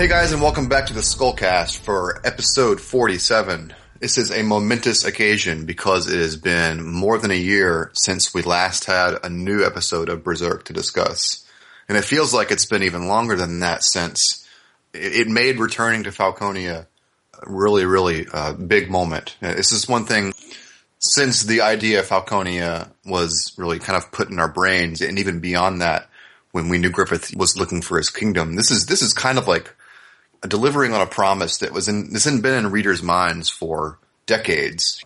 Hey guys, and welcome back to the Skullcast for episode 47. This is a momentous occasion because it has been more than a year since we last had a new episode of Berserk to discuss. And it feels like it's been even longer than that since it, made returning to Falconia a really, really uh, big moment. Uh, This is one thing since the idea of Falconia was really kind of put in our brains and even beyond that when we knew Griffith was looking for his kingdom. This is, this is kind of like delivering on a promise that was in this hadn't been in readers' minds for decades.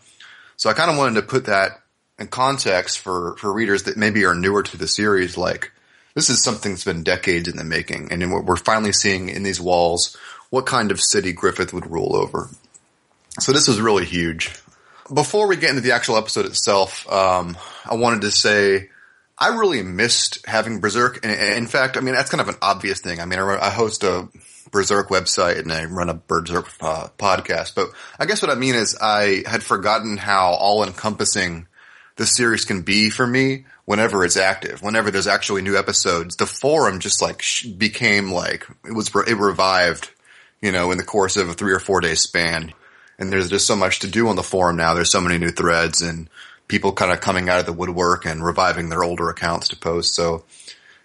So I kind of wanted to put that in context for for readers that maybe are newer to the series. Like this is something that's been decades in the making, and we're we're finally seeing in these walls what kind of city Griffith would rule over. So this is really huge. Before we get into the actual episode itself, um, I wanted to say I really missed having Berserk. And in fact, I mean that's kind of an obvious thing. I mean, I host a Berserk website and I run a Berserk uh, podcast. But I guess what I mean is I had forgotten how all encompassing the series can be for me whenever it's active, whenever there's actually new episodes. The forum just like became like, it was, it revived, you know, in the course of a three or four day span. And there's just so much to do on the forum now. There's so many new threads and people kind of coming out of the woodwork and reviving their older accounts to post. So,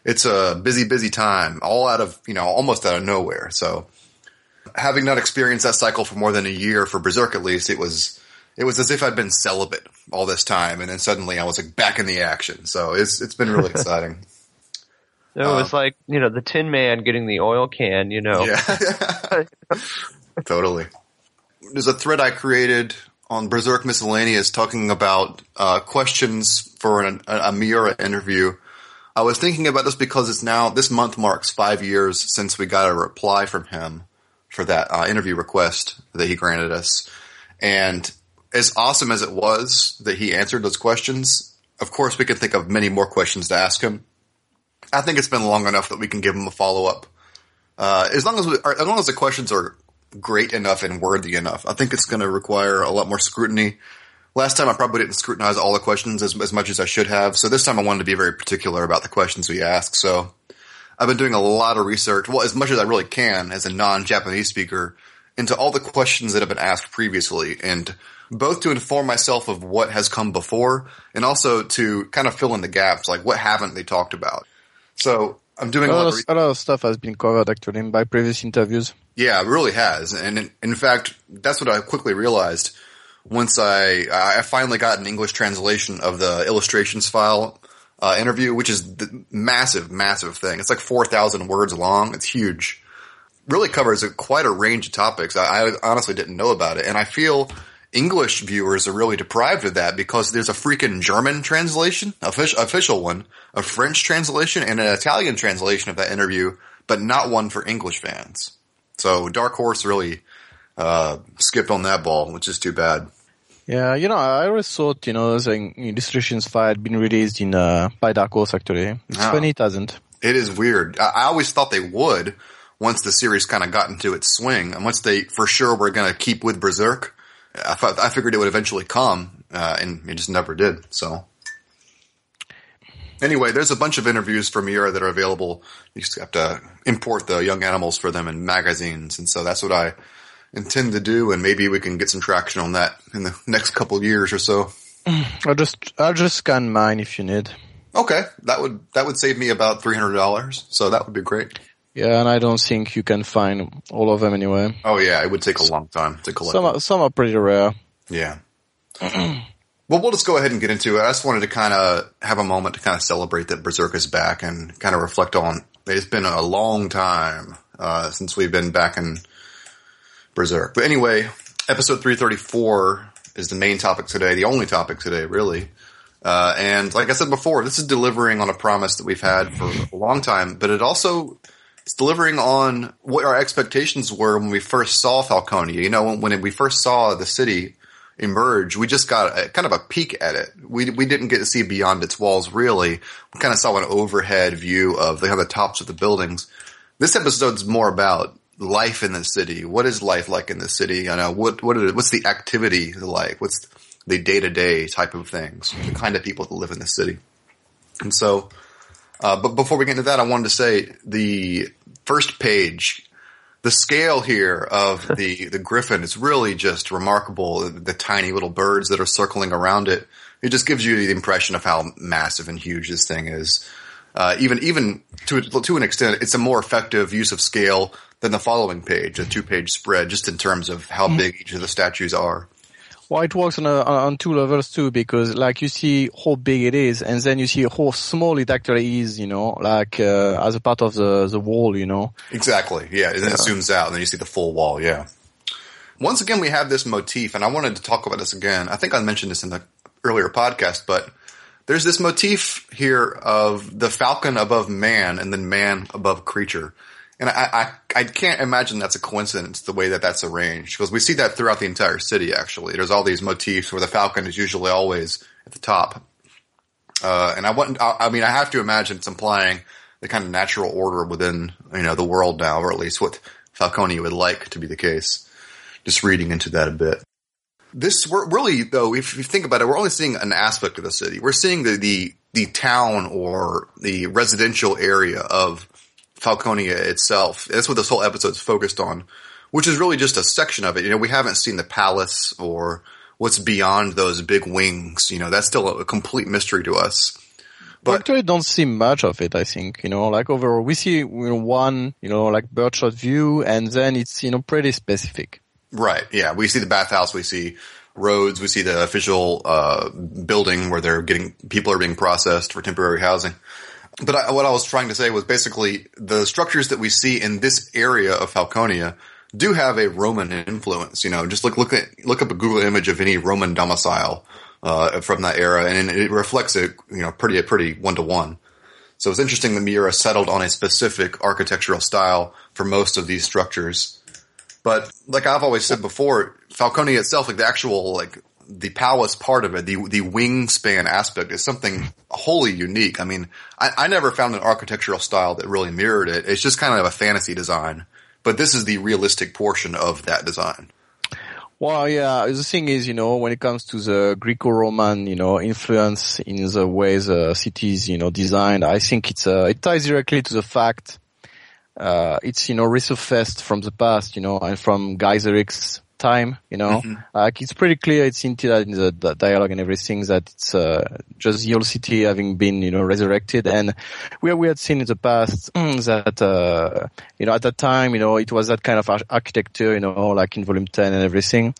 it's a busy, busy time, all out of, you know, almost out of nowhere. So having not experienced that cycle for more than a year for Berserk at least, it was, it was as if I'd been celibate all this time. And then suddenly I was like back in the action. So it's, it's been really exciting. It was like, you know, the Tin Man getting the oil can, you know. Yeah. totally. There's a thread I created on Berserk Miscellaneous talking about, uh, questions for an, a, a Miura interview. I was thinking about this because it's now, this month marks five years since we got a reply from him for that uh, interview request that he granted us. And as awesome as it was that he answered those questions, of course we can think of many more questions to ask him. I think it's been long enough that we can give him a follow up. Uh, as long as we, as long as the questions are great enough and worthy enough, I think it's going to require a lot more scrutiny. Last time I probably didn't scrutinize all the questions as, as much as I should have. So this time I wanted to be very particular about the questions we ask. So I've been doing a lot of research, well, as much as I really can as a non-Japanese speaker into all the questions that have been asked previously and both to inform myself of what has come before and also to kind of fill in the gaps, like what haven't they talked about. So I'm doing A a lot lot, of a lot of stuff has been covered actually by previous interviews. yeah, it really has. And in, in fact, that's what I quickly realized once I, I finally got an English translation of the illustrations file uh, interview, which is the massive, massive thing. It's like 4,000 words long. It's huge. Really covers a, quite a range of topics. I, I honestly didn't know about it. And I feel English viewers are really deprived of that because there's a freaking German translation, official, official one, a French translation, and an Italian translation of that interview, but not one for English fans. So Dark Horse really uh, skipped on that ball, which is too bad. Yeah, you know, I always thought, you know, the illustrations file had been released in, uh, by Dark Horse actually. It's No. funny it hasn't. It is weird. I, I always thought they would once the series kind of got into its swing, and once they for sure were going to keep with Berserk. I thought I figured it would eventually come, uh, and it just never did. So. Anyway, there's a bunch of interviews from Miura that are available. You just have to import the young animals for them in magazines, and so that's what I intend to do. And maybe we can get some traction on that in the next couple of years or so. I'll just, I'll just scan mine if you need. Okay, that would that would save me about three hundred dollars. So that would be great. Yeah, and I don't think you can find all of them anyway. Oh yeah, it would take a long time to collect. Some are, some are pretty rare. Yeah. well, we'll just go ahead and get into it. I just wanted to kind of have a moment to kind of celebrate that Berserk is back and kind of reflect on. It's been a long time uh, since we've been back in Berserk. But anyway, episode 334 is the main topic today, the only topic today, really. Uh, and like I said before, this is delivering on a promise that we've had for a long time, but it also it's delivering on what our expectations were when we first saw Falconia. You know, when, when we first saw the city emerge, we just got a, kind of a peek at it. We we didn't get to see beyond its walls really. We kind of saw an overhead view of the, kind of the tops of the buildings. This episode's more about life in the city. What is life like in the city? You know, what what is, what's the activity like? What's the day to day type of things? The kind of people that live in the city. And so, uh, but before we get into that, I wanted to say the first page the scale here of the the griffin is really just remarkable. The, the tiny little birds that are circling around it. It just gives you the impression of how massive and huge this thing is. Uh, even even to to an extent, it's a more effective use of scale than the following page, a two page spread, just in terms of how big each of the statues are. Well, it works on, a, on two levels too, because like you see how big it is, and then you see how small it actually is, you know, like uh, as a part of the the wall, you know. Exactly. Yeah. And then it zooms out, and then you see the full wall. Yeah. Once again, we have this motif, and I wanted to talk about this again. I think I mentioned this in the earlier podcast, but there's this motif here of the falcon above man, and then man above creature. And I, I, I can't imagine that's a coincidence the way that that's arranged because we see that throughout the entire city. Actually, there's all these motifs where the falcon is usually always at the top. Uh, and I want, I, I mean, I have to imagine it's implying the kind of natural order within, you know, the world now, or at least what Falcone would like to be the case. Just reading into that a bit. This, we're really, though, if you think about it, we're only seeing an aspect of the city. We're seeing the, the, the town or the residential area of Falconia itself. That's what this whole episode's focused on, which is really just a section of it. You know, we haven't seen the palace or what's beyond those big wings. You know, that's still a complete mystery to us. But we actually don't see much of it, I think. You know, like overall, we see you know, one, you know, like birdshot view, and then it's, you know, pretty specific. Right. Yeah. We see the bathhouse. We see roads. We see the official, uh, building where they're getting, people are being processed for temporary housing. But I, what I was trying to say was basically the structures that we see in this area of Falconia do have a Roman influence. You know, just look look at look up a Google image of any Roman domicile uh, from that era, and it reflects it. You know, pretty pretty one to one. So it's interesting that Miura settled on a specific architectural style for most of these structures. But like I've always said before, Falconia itself, like the actual like the palace part of it, the the wingspan aspect is something wholly unique. I mean, I, I never found an architectural style that really mirrored it. It's just kind of a fantasy design, but this is the realistic portion of that design. Well, yeah, the thing is, you know, when it comes to the Greco-Roman, you know, influence in the way the cities, you know, designed, I think it's, uh, it ties directly to the fact, uh, it's, you know, resurfaced from the past, you know, and from Gaiseric's time, you know. Mm-hmm. Like it's pretty clear, it's hinted at in the, the, dialogue and everything that it's uh, just the old city having been, you know, resurrected. And we we had seen in the past that, uh, you know, at that time, you know, it was that kind of architecture, you know, like in Volume 10 and everything.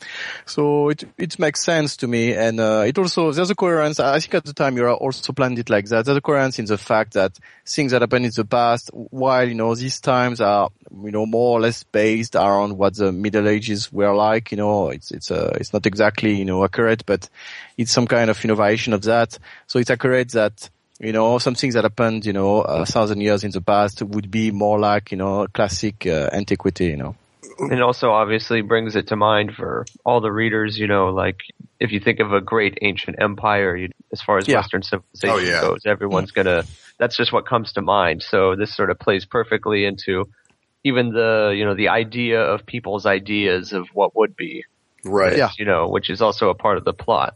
So it it makes sense to me, and uh, it also there's a coherence. I think at the time Miura also planned it like that. There's a coherence in the fact that things that happened in the past, while you know these times are you know more or less based around what the Middle Ages were like like. You know, it's it's uh, it's not exactly you know accurate, but it's some kind of innovation of that. So it's accurate that you know some things that happened you know a thousand years in the past would be more like you know classic uh, antiquity. You know. And also obviously brings it to mind for all the readers, you know, like if you think of a great ancient empire, you, as far as yeah. Western civilization oh, yeah. goes, everyone's gonna, that's just what comes to mind. So this sort of plays perfectly into even the you know the idea of people's ideas of what would be. Right. Yeah. you know which is also a part of the plot.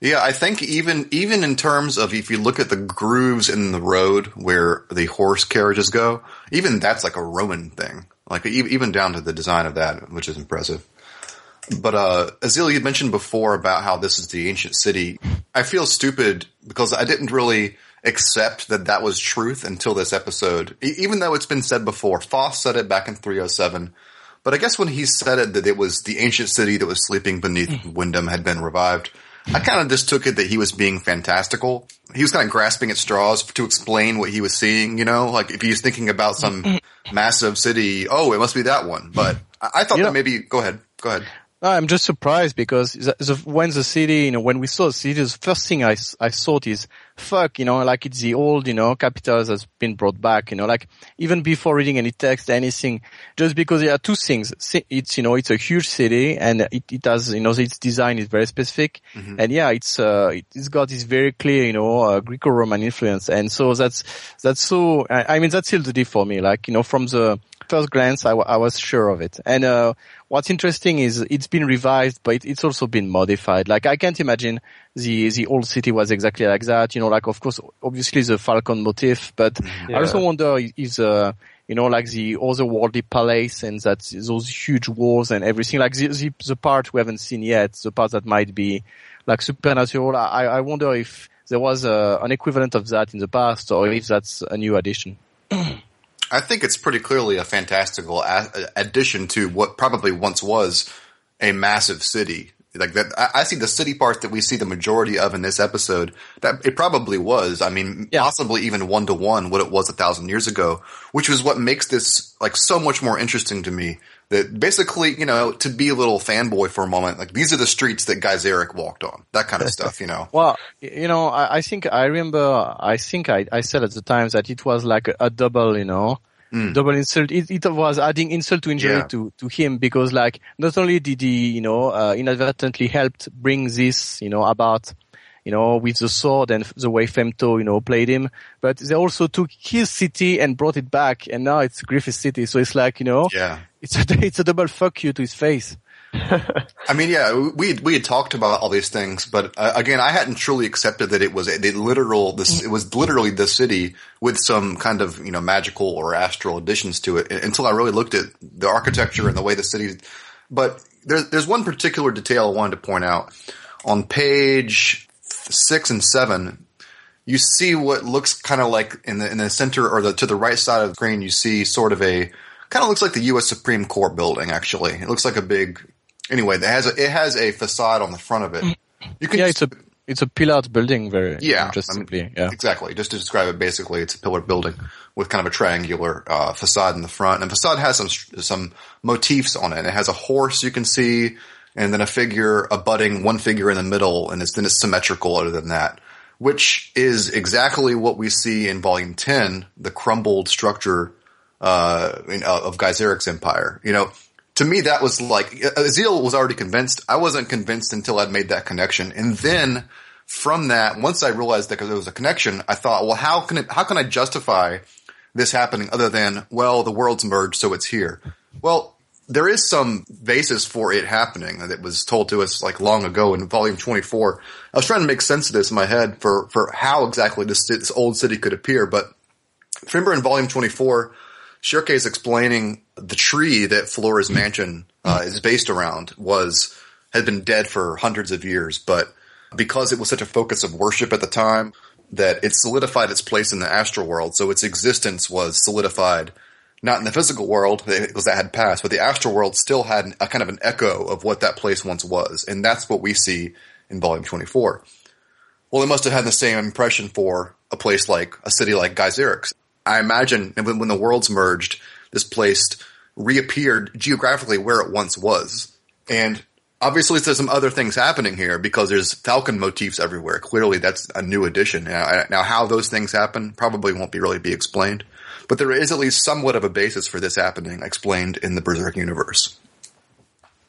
Yeah i think even even in terms of if you look at the grooves in the road where the horse carriages go even that's like a roman thing. Like even down to the design of that which is impressive. But uh Aazealh, you mentioned before about how this is the ancient city. I feel stupid because I didn't really accept that that was truth until this episode. E- even though it's been said before, Foss said it back in 307. But I guess when he said it that it was the ancient city that was sleeping beneath mm. Windham had been revived, I kind of just took it that he was being fantastical. He was kind of grasping at straws to explain what he was seeing, you know, like if he's thinking about some massive city, oh, it must be that one. But I, I thought you that know, maybe, go ahead, go ahead. I'm just surprised because the, the, when the city, you know, when we saw the city, the first thing I, I thought is, fuck, you know, like it's the old, you know, capital that's been brought back, you know, like even before reading any text, anything, just because there are two things. It's, you know, it's a huge city and it, it has, you know, its design is very specific. Mm-hmm. And yeah, it's, uh, it's got this very clear, you know, uh, Greco-Roman influence. And so that's, that's so, I, I mean, that's still the deal for me. Like, you know, from the, first glance, I, I was sure of it. And uh, what's interesting is it's been revised, but it's also been modified. Like I can't imagine the the old city was exactly like that. You know, like of course, obviously the falcon motif, but yeah. I also wonder if the uh, you know, like the otherworldly palace and that those huge walls and everything, like the, the, the part we haven't seen yet, the part that might be like supernatural. I, I wonder if there was a, an equivalent of that in the past or if that's a new addition. I think it's pretty clearly a fantastical uh, addition to what probably once was a massive city like that. I, I, see the city part that we see the majority of in this episode. That it probably was. I mean, yeah. possibly even one to one what it was a thousand years ago, which was what makes this like so much more interesting to me. That basically, you know, to be a little fanboy for a moment, like these are the streets that Gaiseric walked on, that kind of stuff, you know. Well, you know, I, I think I remember. I think I, I said at the time that it was like a, a double, you know Mm. double insult. It, it, was adding insult to injury yeah. to, to him because like not only did he, you know, uh, inadvertently helped bring this, you know, about, you know, with the sword and the way Femto, you know, played him, but they also took his city and brought it back and now it's Griffith City. So it's like, you know, yeah. It's a, it's a double fuck you to his face. I mean, yeah, we we had talked about all these things, but uh, again, I hadn't truly accepted that it was the literal. This it was literally the city with some kind of you know magical or astral additions to it until I really looked at the architecture and the way the city. But there's there's one particular detail I wanted to point out on page six and seven. You see what looks kind of like in the in the center or the to the right side of the screen. You see sort of a kind of looks like the U.S. Supreme Court building. Actually, it looks like a big Anyway, it has a, it has a facade on the front of it. You can yeah, it's a it's a pillared building, very yeah, interestingly. I mean, yeah, exactly. Just to describe it, basically, it's a pillared building with kind of a triangular uh, facade in the front, and the facade has some some motifs on it. It has a horse you can see, and then a figure abutting one figure in the middle, and it's then it's symmetrical. Other than that, which is exactly what we see in Volume Ten, the crumbled structure uh, of Gaiseric's empire. You know, to me, that was like Aazealh was already convinced. I wasn't convinced until I'd made that connection, and then from that, once I realized that there was a connection, I thought, well, how can it, how can I justify this happening other than well, the worlds merged, so it's here. Well, there is some basis for it happening that was told to us like long ago in volume 24. I was trying to make sense of this in my head for, for how exactly this, this old city could appear, but remember in volume 24, Schierke is explaining the tree that Flora's mansion uh, is based around was had been dead for hundreds of years, but because it was such a focus of worship at the time, that it solidified its place in the astral world. So its existence was solidified, not in the physical world because that had passed, but the astral world still had a kind of an echo of what that place once was, and that's what we see in Volume Twenty Four. Well, it must have had the same impression for a place like a city like Gaiseric. I imagine when, when the worlds merged, this place reappeared geographically where it once was. And obviously there's some other things happening here because there's falcon motifs everywhere. Clearly that's a new addition. Now, now how those things happen probably won't be really be explained, but there is at least somewhat of a basis for this happening explained in the Berserk universe.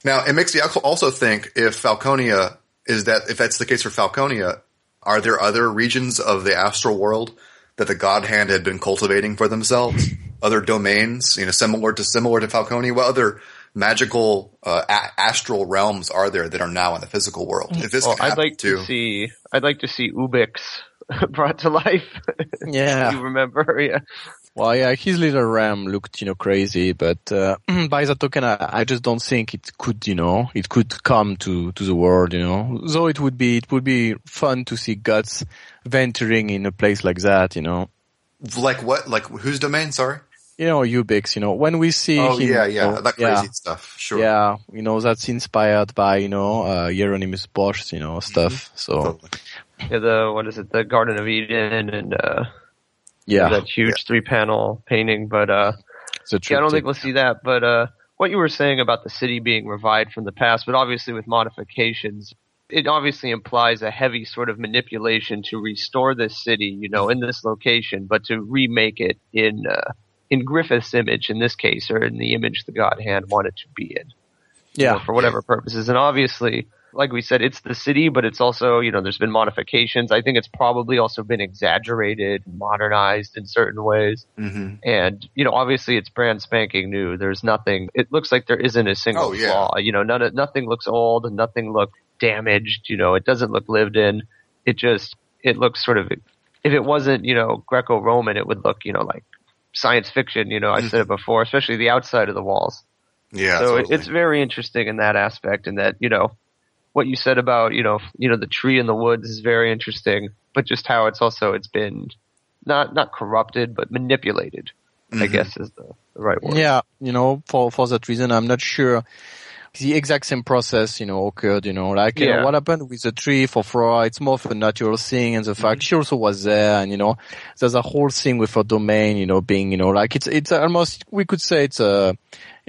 Now it makes me also think if Falconia is that, if that's the case for Falconia, are there other regions of the astral world that the God Hand had been cultivating for themselves. other domains, you know, similar to similar to Falcone. What other magical uh, a- astral realms are there that are now in the physical world? If this well, I'd like to, to see, I'd like to see Ubix brought to life. Yeah, you remember? Yeah. Well, yeah, his little ram looked, you know, crazy, but uh, by that token, I, I, just don't think it could, you know, it could come to to the world, you know. Though it would be, it would be fun to see guts venturing in a place like that, you know. Like what? Like whose domain? Sorry. You know, Ubix, you know, when we see Oh, him, yeah, yeah, you know, that crazy yeah, stuff, sure. Yeah, you know, that's inspired by, you know, uh, Hieronymus Bosch, you know, stuff, mm-hmm. so. Totally. Yeah, the, what is it, the Garden of Eden and, uh, yeah. That huge yeah. three panel painting, but, uh, yeah, I don't think we'll see that, but, uh, what you were saying about the city being revived from the past, but obviously with modifications, it obviously implies a heavy sort of manipulation to restore this city, you know, in this location, but to remake it in uh, in Griffith's image in this case, or in the image the God Hand wanted to be in. Yeah, know, for whatever purposes, and obviously, like we said, it's the city, but it's also you know there's been modifications. I think it's probably also been exaggerated, modernized in certain ways, mm-hmm. and you know obviously it's brand spanking new. There's nothing. It looks like there isn't a single oh, yeah. flaw. You know, none nothing looks old, nothing look damaged. You know, it doesn't look lived in. It just it looks sort of if it wasn't you know Greco-Roman, it would look you know like science fiction. You know, I said it before, especially the outside of the walls. Yeah. So totally. it's very interesting in that aspect, and that you know what you said about you know you know the tree in the woods is very interesting, but just how it's also it's been not not corrupted but manipulated. Mm-hmm. I guess is the, the right word. Yeah, you know, for for that reason, I'm not sure the exact same process, you know, occurred, you know, like, you yeah. know, what happened with the tree for Flora, it's more of a natural thing and the fact mm-hmm. she also was there and, you know, there's a whole thing with her domain, you know, being, you know, like it's, it's almost, we could say it's a,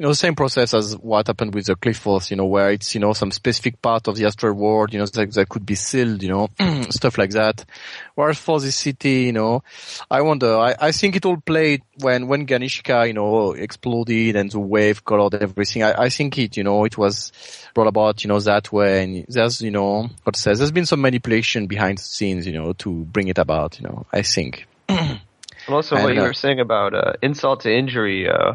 you know, the same process as what happened with the cliff Qliphoth, you know, where it's, you know, some specific part of the astral world, you know, that, that could be sealed, you know, stuff like that. Whereas for this city, you know, I wonder, I, I think it all played when, when Ganishka, you know, exploded and the wave colored everything. I, I think it, you know, it was brought about, you know, that way. And there's, you know, what says, there's been some manipulation behind the scenes, you know, to bring it about, you know, I think. and also what you uh, were saying about, uh, insult to injury, uh,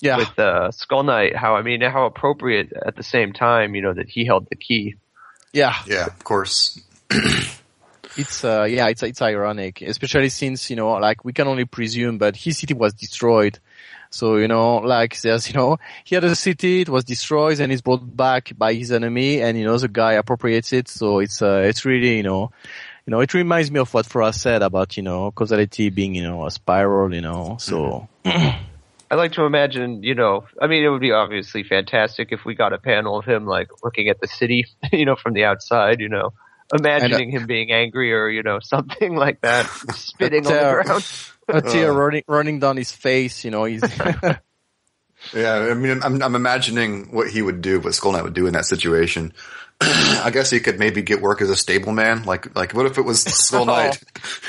yeah. with uh, Skull Knight. How I mean, how appropriate at the same time, you know, that he held the key. Yeah, yeah, of course. it's uh, yeah, it's it's ironic, especially since you know, like we can only presume, but his city was destroyed. So you know, like there's you know, he had a city, it was destroyed, and it's brought back by his enemy, and you know, the guy appropriates it. So it's uh, it's really you know. You know, it reminds me of what Flora said about, you know, causality being, you know, a spiral, you know, so. I like to imagine, you know, I mean, it would be obviously fantastic if we got a panel of him like looking at the city, you know, from the outside, you know, imagining him being angry or, you know, something like that, spitting on the ground. a tear running, running down his face, you know, he's. yeah, I mean, I'm, I'm imagining what he would do, what Skull Knight would do in that situation. I guess he could maybe get work as a stableman. Like, like what if it was Skull Knight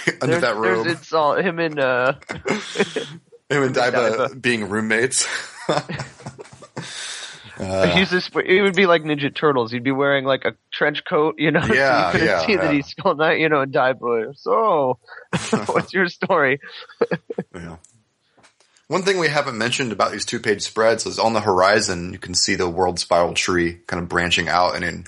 oh, under that robe? It's all him and uh, him and Daiba, being roommates. Uh, He's just, it would be like Ninja Turtles. He'd be wearing like a trench coat, you know, yeah, so you yeah, see yeah. that he's Skull Knight, you know, and Daiba. So, what's your story? yeah. One thing we haven't mentioned about these two page spreads is on the horizon, you can see the world spiral tree kind of branching out and in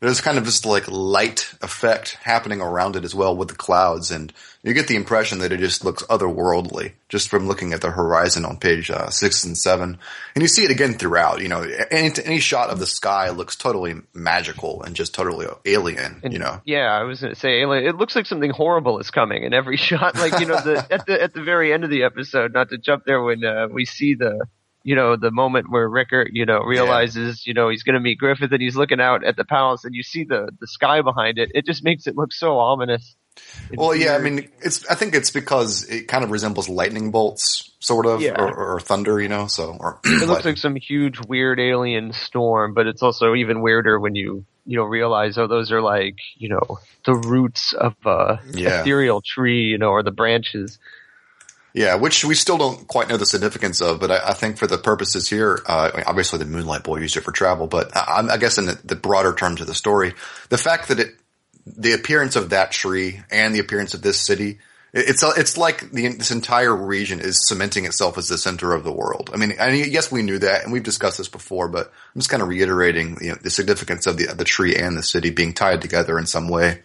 there's kind of this like light effect happening around it as well with the clouds, and you get the impression that it just looks otherworldly just from looking at the horizon on page uh, six and seven, and you see it again throughout. You know, any any shot of the sky looks totally magical and just totally alien. And, you know, yeah, I was going to say alien. It looks like something horrible is coming in every shot. Like you know, the at the at the very end of the episode, not to jump there when uh, we see the you know, the moment where Rickert, you know, realizes, yeah. you know, he's going to meet Griffith and he's looking out at the palace and you see the, the sky behind it. It just makes it look so ominous. Well, weird. yeah, I mean, it's, I think it's because it kind of resembles lightning bolts, sort of, yeah. or, or, thunder, you know, so, or. it looks like some huge weird alien storm, but it's also even weirder when you, you know, realize, oh, those are like, you know, the roots of a yeah. ethereal tree, you know, or the branches. Yeah, which we still don't quite know the significance of, but I, I think for the purposes here, uh, obviously the Moonlight Boy used it for travel, but I, I guess in the, the, broader terms of the story, the fact that it, the appearance of that tree and the appearance of this city, it's it's like the, this entire region is cementing itself as the center of the world. I mean, I mean, yes, we knew that, and we've discussed this before, but I'm just kind of reiterating you know, the significance of the the tree and the city being tied together in some way.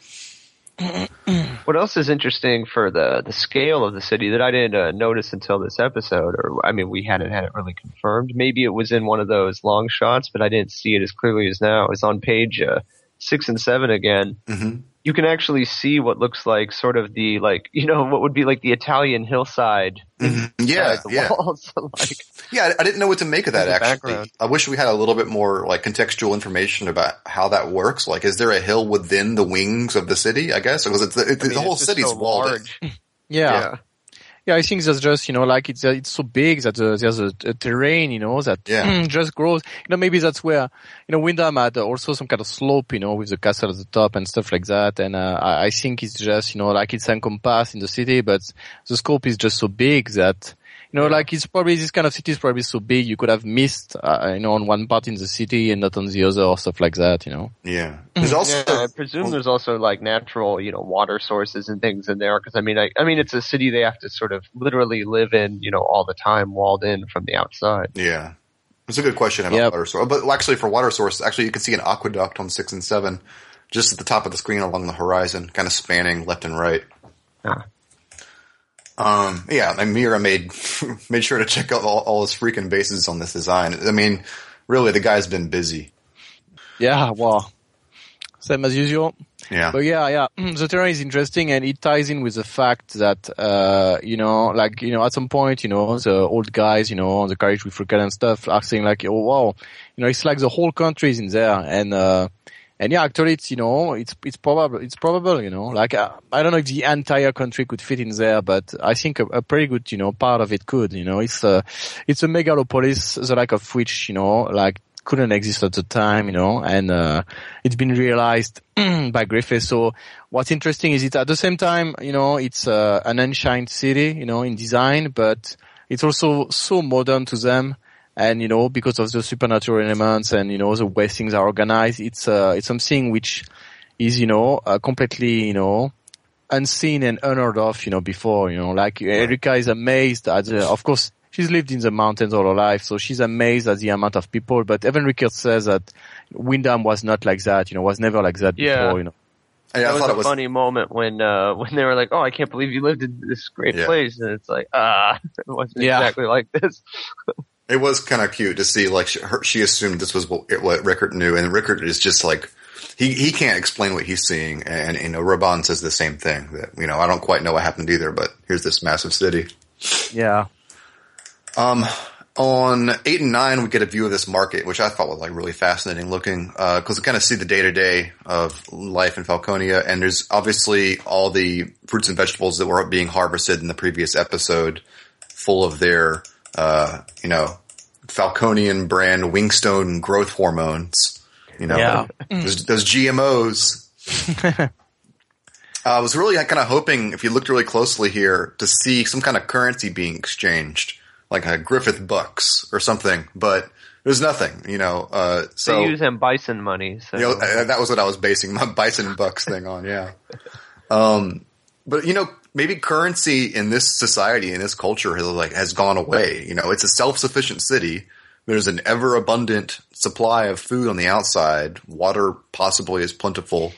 What else is interesting for the the scale of the city that I didn't uh, notice until this episode, or I mean, we hadn't had it really confirmed. Maybe it was in one of those long shots, but I didn't see it as clearly as now. It's on page uh, six and seven again. Mm-hmm you can actually see what looks like sort of the like you know what would be like the Italian hillside. Mm-hmm. Yeah, yeah. like, yeah, I didn't know what to make of that. Actually, background. I wish we had a little bit more like contextual information about how that works. Like, is there a hill within the wings of the city? I guess because it's, it's I mean, the whole it's city's so walled. Yeah. yeah. Yeah, I think that's just you know like it's uh, it's so big that uh, there's a, a, terrain you know that yeah. just grows. You know maybe that's where you know Windham had also some kind of slope you know with the castle at the top and stuff like that. And uh, I, I think it's just you know like it's encompassed in the city, but the scope is just so big that you know, like it's probably this kind of city is probably so big you could have missed, uh, you know, on one part in the city and not on the other or stuff like that. You know. Yeah. There's also, yeah, I presume there's also like natural, you know, water sources and things in there. Because I mean, I, I mean, it's a city they have to sort of literally live in, you know, all the time, walled in from the outside. Yeah. It's a good question about yep. water source. But actually, for water source, actually, you can see an aqueduct on six and seven, just at the top of the screen along the horizon, kind of spanning left and right. Ah. Um, yeah, and Miura made made sure to check out all, all his freaking bases on this design. I mean, really, the guy's been busy. Yeah, well, same as usual. Yeah. But yeah, yeah, the terrain is interesting and it ties in with the fact that, uh, you know, like, you know, at some point, you know, the old guys, you know, on the carriage with Rickert and stuff are saying like, oh wow, you know, it's like the whole country is in there and, uh, and yeah, actually, it's you know, it's it's probable, it's probable, you know, like uh, I don't know if the entire country could fit in there, but I think a, a pretty good, you know, part of it could, you know, it's a it's a megalopolis, the like of which, you know, like couldn't exist at the time, you know, and uh, it's been realized by Griffith. So what's interesting is it at the same time, you know, it's uh, an ancient city, you know, in design, but it's also so modern to them and you know because of the supernatural elements and you know the way things are organized it's uh, it's something which is you know uh, completely you know unseen and unheard of you know before you know like Erika is amazed at the, of course she's lived in the mountains all her life so she's amazed at the amount of people but Evan Rickert says that Windham was not like that you know was never like that yeah. before you know yeah, that was a was... funny moment when uh when they were like, "Oh, I can't believe you lived in this great yeah. place," and it's like, ah, it wasn't yeah. exactly like this. It was kind of cute to see, like, she, her, she assumed this was what, what Rickert knew, and Rickert is just like, he, he can't explain what he's seeing, and, you know, Raban says the same thing, that, you know, I don't quite know what happened either, but here's this massive city. Yeah. Um, on eight and nine, we get a view of this market, which I thought was like really fascinating looking, uh, cause we kind of see the day to day of life in Falconia. And there's obviously all the fruits and vegetables that were being harvested in the previous episode full of their, uh, you know, Falconian brand Wingstone growth hormones. You know, yeah. those, those GMOs. I was really kind of hoping, if you looked really closely here, to see some kind of currency being exchanged, like a Griffith bucks or something. But there's nothing, you know. Uh, so they use them bison money. So. You know, that was what I was basing my bison bucks thing on. Yeah. Um, but you know, maybe currency in this society in this culture has like has gone away. You know, it's a self-sufficient city. There's an ever abundant supply of food on the outside. Water possibly is plentiful.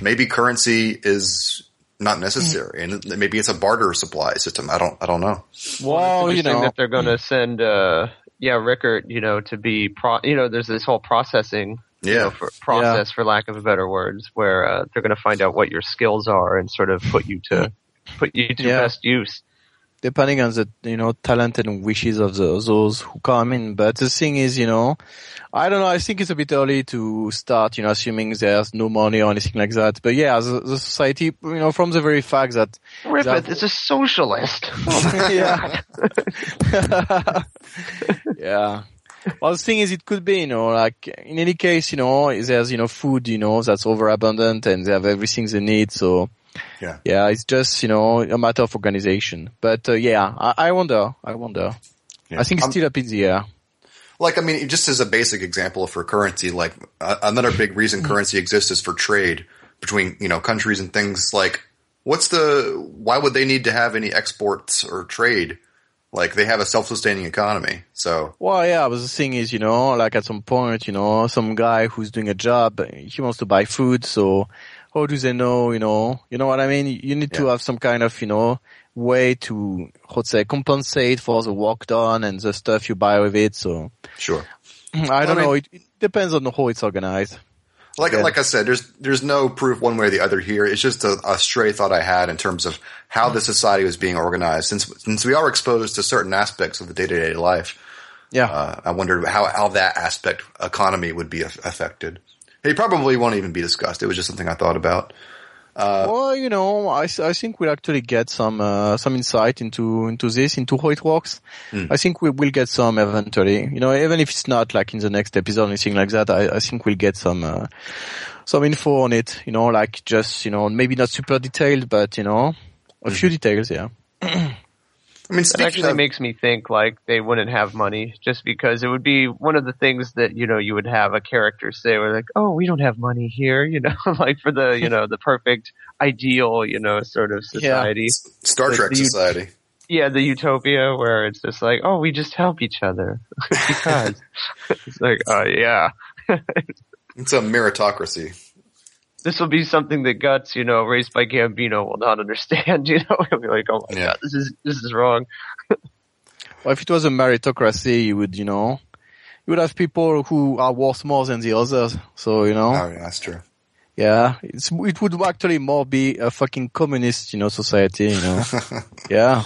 Maybe currency is not necessary, and maybe it's a barter supply system. I don't, I don't know. Well, you know that they're going to send, uh, yeah, Rickert, you know, to be pro. You know, there's this whole processing yeah. You know, for process yeah. for lack of better words, where uh, they're going to find out what your skills are and sort of put you to put you to yeah. best use. Depending on the you know talent and wishes of the, those who come in, but the thing is, you know, I don't know. I think it's a bit early to start, you know, assuming there's no money or anything like that. But yeah, the, the society, you know, from the very fact that Griffith is a socialist. Oh yeah. yeah. Well, the thing is, it could be, you know, like in any case, you know, there's, you know, food, you know, that's overabundant and they have everything they need. So yeah. Yeah, it's just, you know, a matter of organization. But uh, yeah, I, I, wonder. I wonder. Yeah. I think it's still up in the air. Like, I mean, just as a basic example for currency, like uh, another big reason currency exists is for trade between, you know, countries and things like what's the, why would they need to have any exports or trade? Like they have a self-sustaining economy. So. Well, yeah, but the thing is, you know, like at some point, you know, some guy who's doing a job, he wants to buy food. So how do they know, you know, you know what I mean? You need yeah. to have some kind of, you know, way to, how to say, compensate for the work done and the stuff you buy with it. So. Sure. I don't I mean, know. It, it, depends on how it's organized. Like, like I said, there's, there's no proof one way or the other here. It's just a, a stray thought I had in terms of how the society was being organized. Since, since we are exposed to certain aspects of the day to day life. Yeah. Uh, I wondered how, how that aspect economy would be affected. It probably won't even be discussed. It was just something I thought about. Uh, well, you know, I, I think we'll actually get some uh, some insight into into this, into how it works. Mm. I think we will get some eventually. You know, even if it's not like in the next episode or anything like that, I, I think we'll get some uh, some info on it. You know, like just you know maybe not super detailed, but you know a mm-hmm. few details. Yeah. I mean, it actually of, makes me think like they wouldn't have money just because it would be one of the things that you know you would have a character say, "We're like, oh, we don't have money here," you know, like for the you know the perfect ideal you know sort of society, yeah. Star Trek the, society. Yeah, the utopia where it's just like, oh, we just help each other because it's like, oh yeah, it's a meritocracy. This will be something that Guts, you know, raised by Gambino will not understand. You know, he'll be like, "Oh my yeah. god, this is this is wrong." well, if it was a meritocracy, you would, you know, you would have people who are worth more than the others. So you know, oh yeah, that's true. Yeah, it's it would actually more be a fucking communist, you know, society. You know, yeah.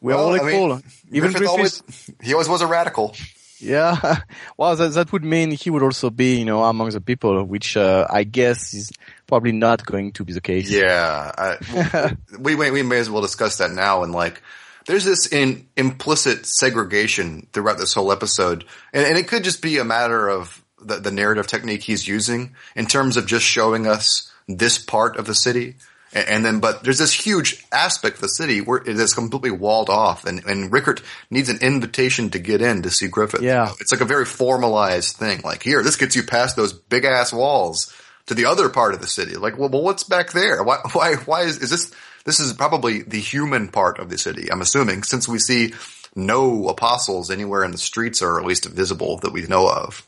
We're well, all equal. I mean, Even Griffith, Griffith always, he always was a radical. Yeah, well, that, that would mean he would also be, you know, among the people, which uh, I guess is probably not going to be the case. Yeah, I, we, we we may as well discuss that now. And like, there's this in, implicit segregation throughout this whole episode, and, and it could just be a matter of the, the narrative technique he's using in terms of just showing us this part of the city. And then, but there's this huge aspect of the city where it is completely walled off, and, and Rickert needs an invitation to get in to see Griffith. Yeah, it's like a very formalized thing. Like here, this gets you past those big ass walls to the other part of the city. Like, well, well, what's back there? Why, why, why is, is this? This is probably the human part of the city. I'm assuming since we see no apostles anywhere in the streets, or at least visible that we know of.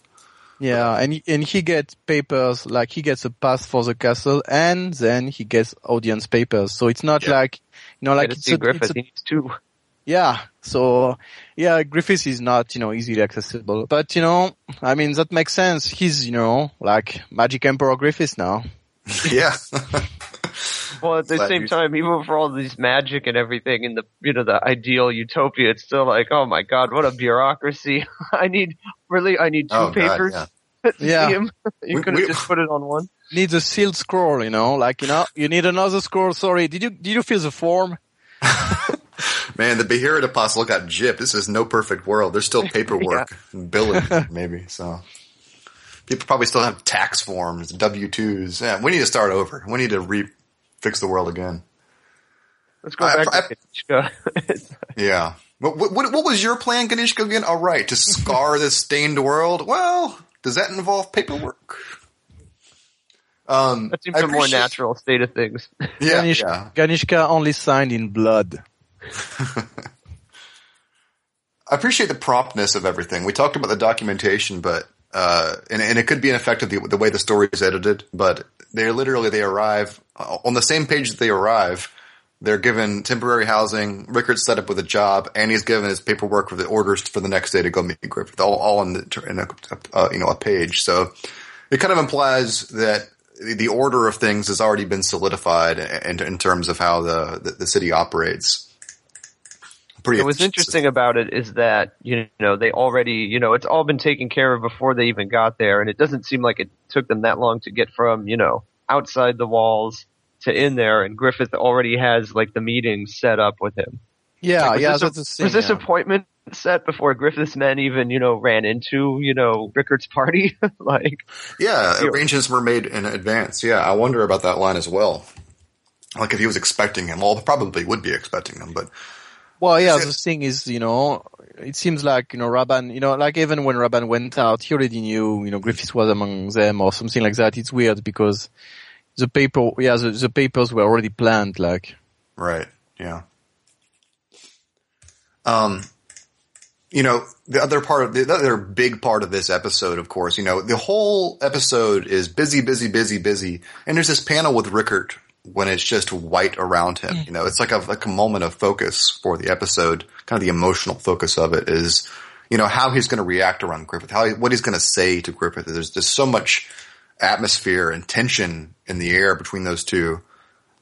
Yeah, and he, and he gets papers like he gets a pass for the castle, and then he gets audience papers. So it's not yeah. like you know, like it's a, Griffith. It's a, needs two. Yeah. So yeah, Griffith is not you know easily accessible, but you know, I mean that makes sense. He's you know like Magic Emperor Griffith now. yeah. well, at the Glad same time, even for all these magic and everything in the you know the ideal utopia, it's still like, oh my god, what a bureaucracy! I need really, I need two oh, papers. God, yeah. yeah. you could have just put it on one. Needs a sealed scroll, you know, like you know, you need another scroll. Sorry, did you did you fill the form? Man, the Beherit Apostle got gypped. This is no perfect world. There's still paperwork yeah. and billing, maybe. So people probably still have tax forms, W twos. Yeah, we need to start over. We need to re fix the world again. Let's go back I, to yeah. What, what, what, was your plan, Ganishka, again? All right, to scar this stained world. Well, does that involve paperwork? Um, that seems a more natural state of things. Yeah, Ganishka, yeah. Ganishka only signed in blood. I appreciate the promptness of everything. We talked about the documentation, but uh, and, and, it could be an effect of the, the way the story is edited. But they're literally they arrive uh, on the same page that they arrive. They're given temporary housing. Rickert's set up with a job, and he's given his paperwork for the orders for the next day to go meet Griffith, all, all in, the, in a, uh, you know a page. So it kind of implies that the order of things has already been solidified in, in terms of how the, the, the city operates. Pretty what's interesting about it is that you know they already you know it's all been taken care of before they even got there, and it doesn't seem like it took them that long to get from you know outside the walls to in there, and Griffith already has like the meeting set up with him. Yeah, like, yeah. This a, scene, was this yeah. appointment set before Griffith's men even you know ran into you know Rickert's party? like, yeah, arrangements were made in advance. Yeah, I wonder about that line as well. Like if he was expecting him, well, probably would be expecting him, but. Well, yeah, the thing is, you know, it seems like, you know, Raban, you know, like even when Raban went out, he already knew, you know, Griffith was among them or something like that. It's weird because the paper, yeah, the, the papers were already planned, like. Right. Yeah. Um, you know, the other part of the other big part of this episode, of course, you know, the whole episode is busy, busy, busy, busy. And there's this panel with Rickert when it's just white around him. You know, it's like a, like a moment of focus for the episode. Kind of the emotional focus of it is, you know, how he's going to react around Griffith, how he, what he's going to say to Griffith. There's just so much atmosphere and tension in the air between those two.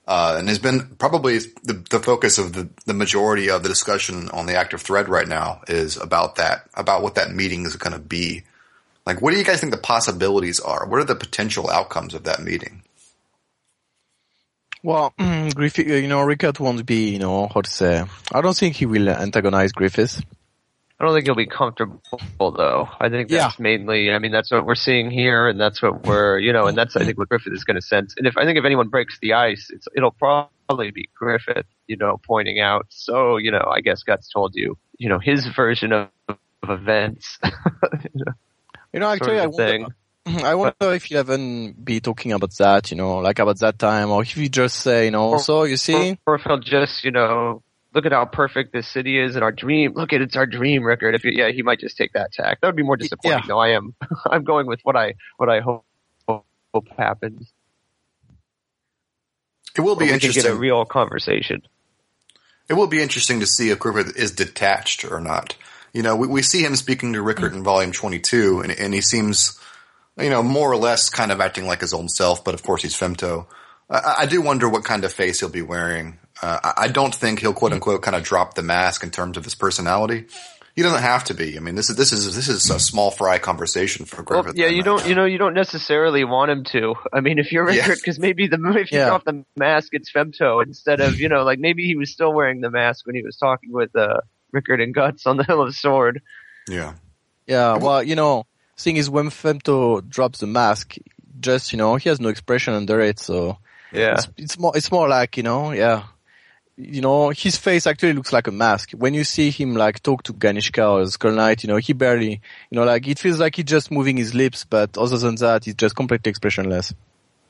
Uh, and has been probably the, the focus of the, the majority of the discussion on the active thread right now is about that, about what that meeting is going to be. Like, what do you guys think the possibilities are? What are the potential outcomes of that meeting? Well, Griffith, you know, Rickert won't be, you know, how to say. I don't think he will antagonize Griffith. I don't think he'll be comfortable though. I think that's yeah. mainly, I mean, that's what we're seeing here and that's what we're, you know, and that's, I think what Griffith is going to sense. And if, I think if anyone breaks the ice, it's, it'll probably be Griffith, you know, pointing out. So, you know, I guess Guts told you, you know, his version of, of events. you, know, you know, actually, I wonder, I wonder if you haven't be talking about that, you know, like about that time, or if you just say, you know, or, so you see, or if he'll just, you know, look at how perfect this city is and our dream. Look at it's our dream Rickert. If you, yeah, he might just take that tack. That would be more disappointing. Yeah. No, I am. I'm going with what I what I hope hope happens. It will be we interesting. get a real conversation. It will be interesting to see if Griffith is detached or not. You know, we, we see him speaking to Rickert hmm. in volume 22 and, and he seems, you know, more or less kind of acting like his own self, but of course he's femto. I, I do wonder what kind of face he'll be wearing. Uh, I don't think he'll quote unquote kind of drop the mask in terms of his personality. He doesn't have to be. I mean, this is this is this is a small fry conversation for Griffith. Well, yeah, you don't you know you don't necessarily want him to. I mean, if you're Rickert, because yeah. maybe the if you yeah. drop the mask, it's femto instead of you know like maybe he was still wearing the mask when he was talking with uh, Rickert and Guts on the Hill of Sword. Yeah. Yeah. Well, you know, thing is when femto drops the mask, just you know he has no expression under it, so yeah, it's, it's more it's more like you know yeah you know, his face actually looks like a mask. When you see him like talk to Ganishka or Skull Knight, you know, he barely, you know, like it feels like he's just moving his lips, but other than that, he's just completely expressionless.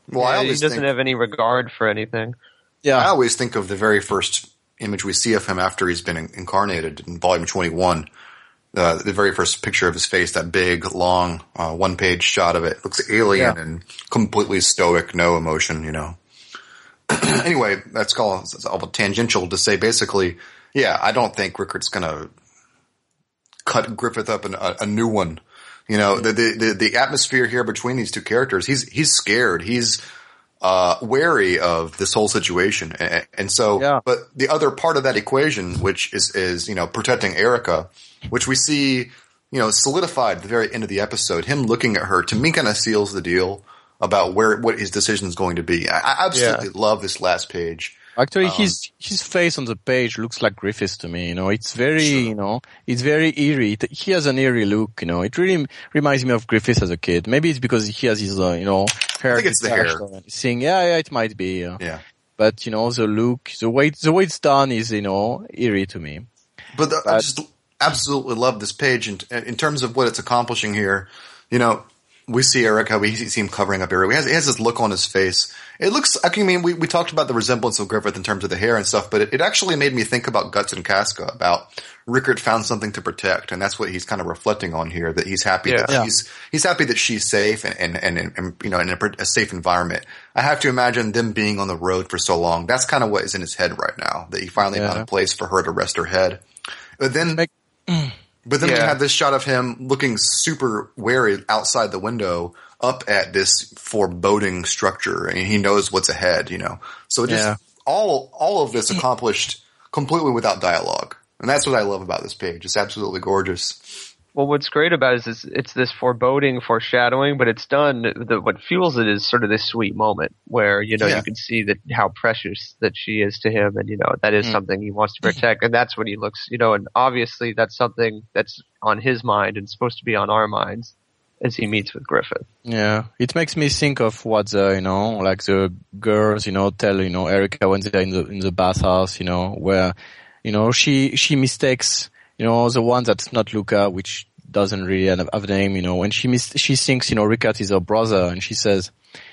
Well, yeah, he doesn't think, have any regard for anything. Yeah. I always think of the very first image we see of him after he's been incarnated in volume 21. Uh, the very first picture of his face, that big, long, uh, one page shot of it looks alien yeah. and completely stoic, no emotion, you know. anyway, that's called it's all tangential to say basically, yeah, I don't think Rickert's gonna cut Griffith up in a, a new one. You know, the, the, the atmosphere here between these two characters, he's, he's scared. He's, uh, wary of this whole situation. And, and so, yeah. but the other part of that equation, which is, is, you know, protecting Erica, which we see, you know, solidified at the very end of the episode, him looking at her to me kind of seals the deal about where what his decision is going to be. I, I absolutely yeah. love this last page. Actually, um, his his face on the page looks like Griffith's to me. You know, it's very sure. you know, it's very eerie. He has an eerie look. You know, it really reminds me of Griffith's as a kid. Maybe it's because he has his uh, you know hair. I think it's the hair. Seeing, yeah, yeah, it might be. Yeah. yeah. But you know, the look, the way the way it's done is you know eerie to me. But, the, but I just absolutely love this page in, in terms of what it's accomplishing here. You know, we see Eric, how we see him covering up Eric. He has, he has this look on his face. It looks, I mean, we, we talked about the resemblance of Griffith in terms of the hair and stuff, but it, it actually made me think about Guts and Casca, about Rickert found something to protect, and that's what he's kind of reflecting on here, that he's happy yeah. that yeah. she's, he's happy that she's safe and, and, and, and you know, in a, a, safe environment. I have to imagine them being on the road for so long. That's kind of what is in his head right now, that he finally yeah. found a place for her to rest her head. But then, But then yeah. we have this shot of him looking super wary outside the window up at this foreboding structure and he knows what's ahead, you know. So just yeah. all all of this accomplished completely without dialogue. And that's what I love about this page. It's absolutely gorgeous. Well, what's great about it is it's this foreboding, foreshadowing, but it's done. The, what fuels it is sort of this sweet moment where you know yeah. you can see that how precious that she is to him, and you know that is mm. something he wants to protect, and that's when he looks, you know, and obviously that's something that's on his mind and supposed to be on our minds as he meets with Griffith. Yeah, it makes me think of what the you know like the girls you know tell you know Erica when they're in the in the bathhouse, you know where you know she she mistakes you know, the one that's not Luca, which doesn't really have a name, you know, and she mis- she thinks, you know, Rickert is her brother and she says,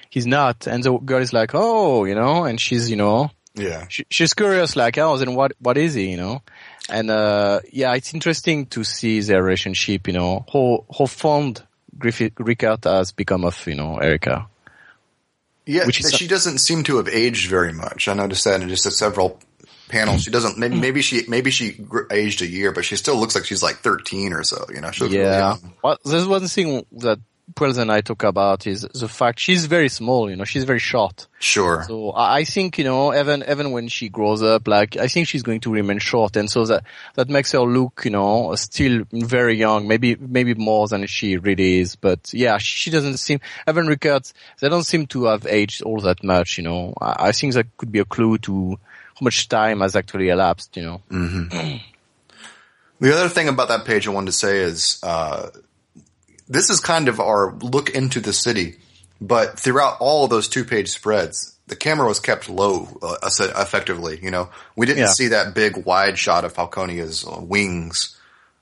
he's not. And the girl is like, oh, you know, and she's, you know, yeah, she, she's curious, like, oh, then what, what is he, you know? And, uh, yeah, it's interesting to see their relationship, you know, how, how fond Griffith, has become of, you know, Erica. Yeah, she doesn't seem to have aged very much. I noticed that in just several panel. She doesn't. Maybe, hmm. maybe she maybe she aged a year, but she still looks like she's like thirteen or so. You know. yeah. Really well, there's one thing that Pwels and I talk about is the fact she's very small. You know, she's very short. Sure. So I think you know, even even when she grows up, like I think she's going to remain short, and so that that makes her look, you know, still very young. Maybe maybe more than she really is. But yeah, she doesn't seem. Even Rickert, they don't seem to have aged all that much. You know, I, I think that could be a clue to how much time has actually elapsed, you know. Mm-hmm. the other thing about that page I wanted to say is, uh, this is kind of our look into the city, but throughout all of those two page spreads, the camera was kept low, uh, effectively. You know, we didn't yeah. see that big wide shot of Falconia's uh, wings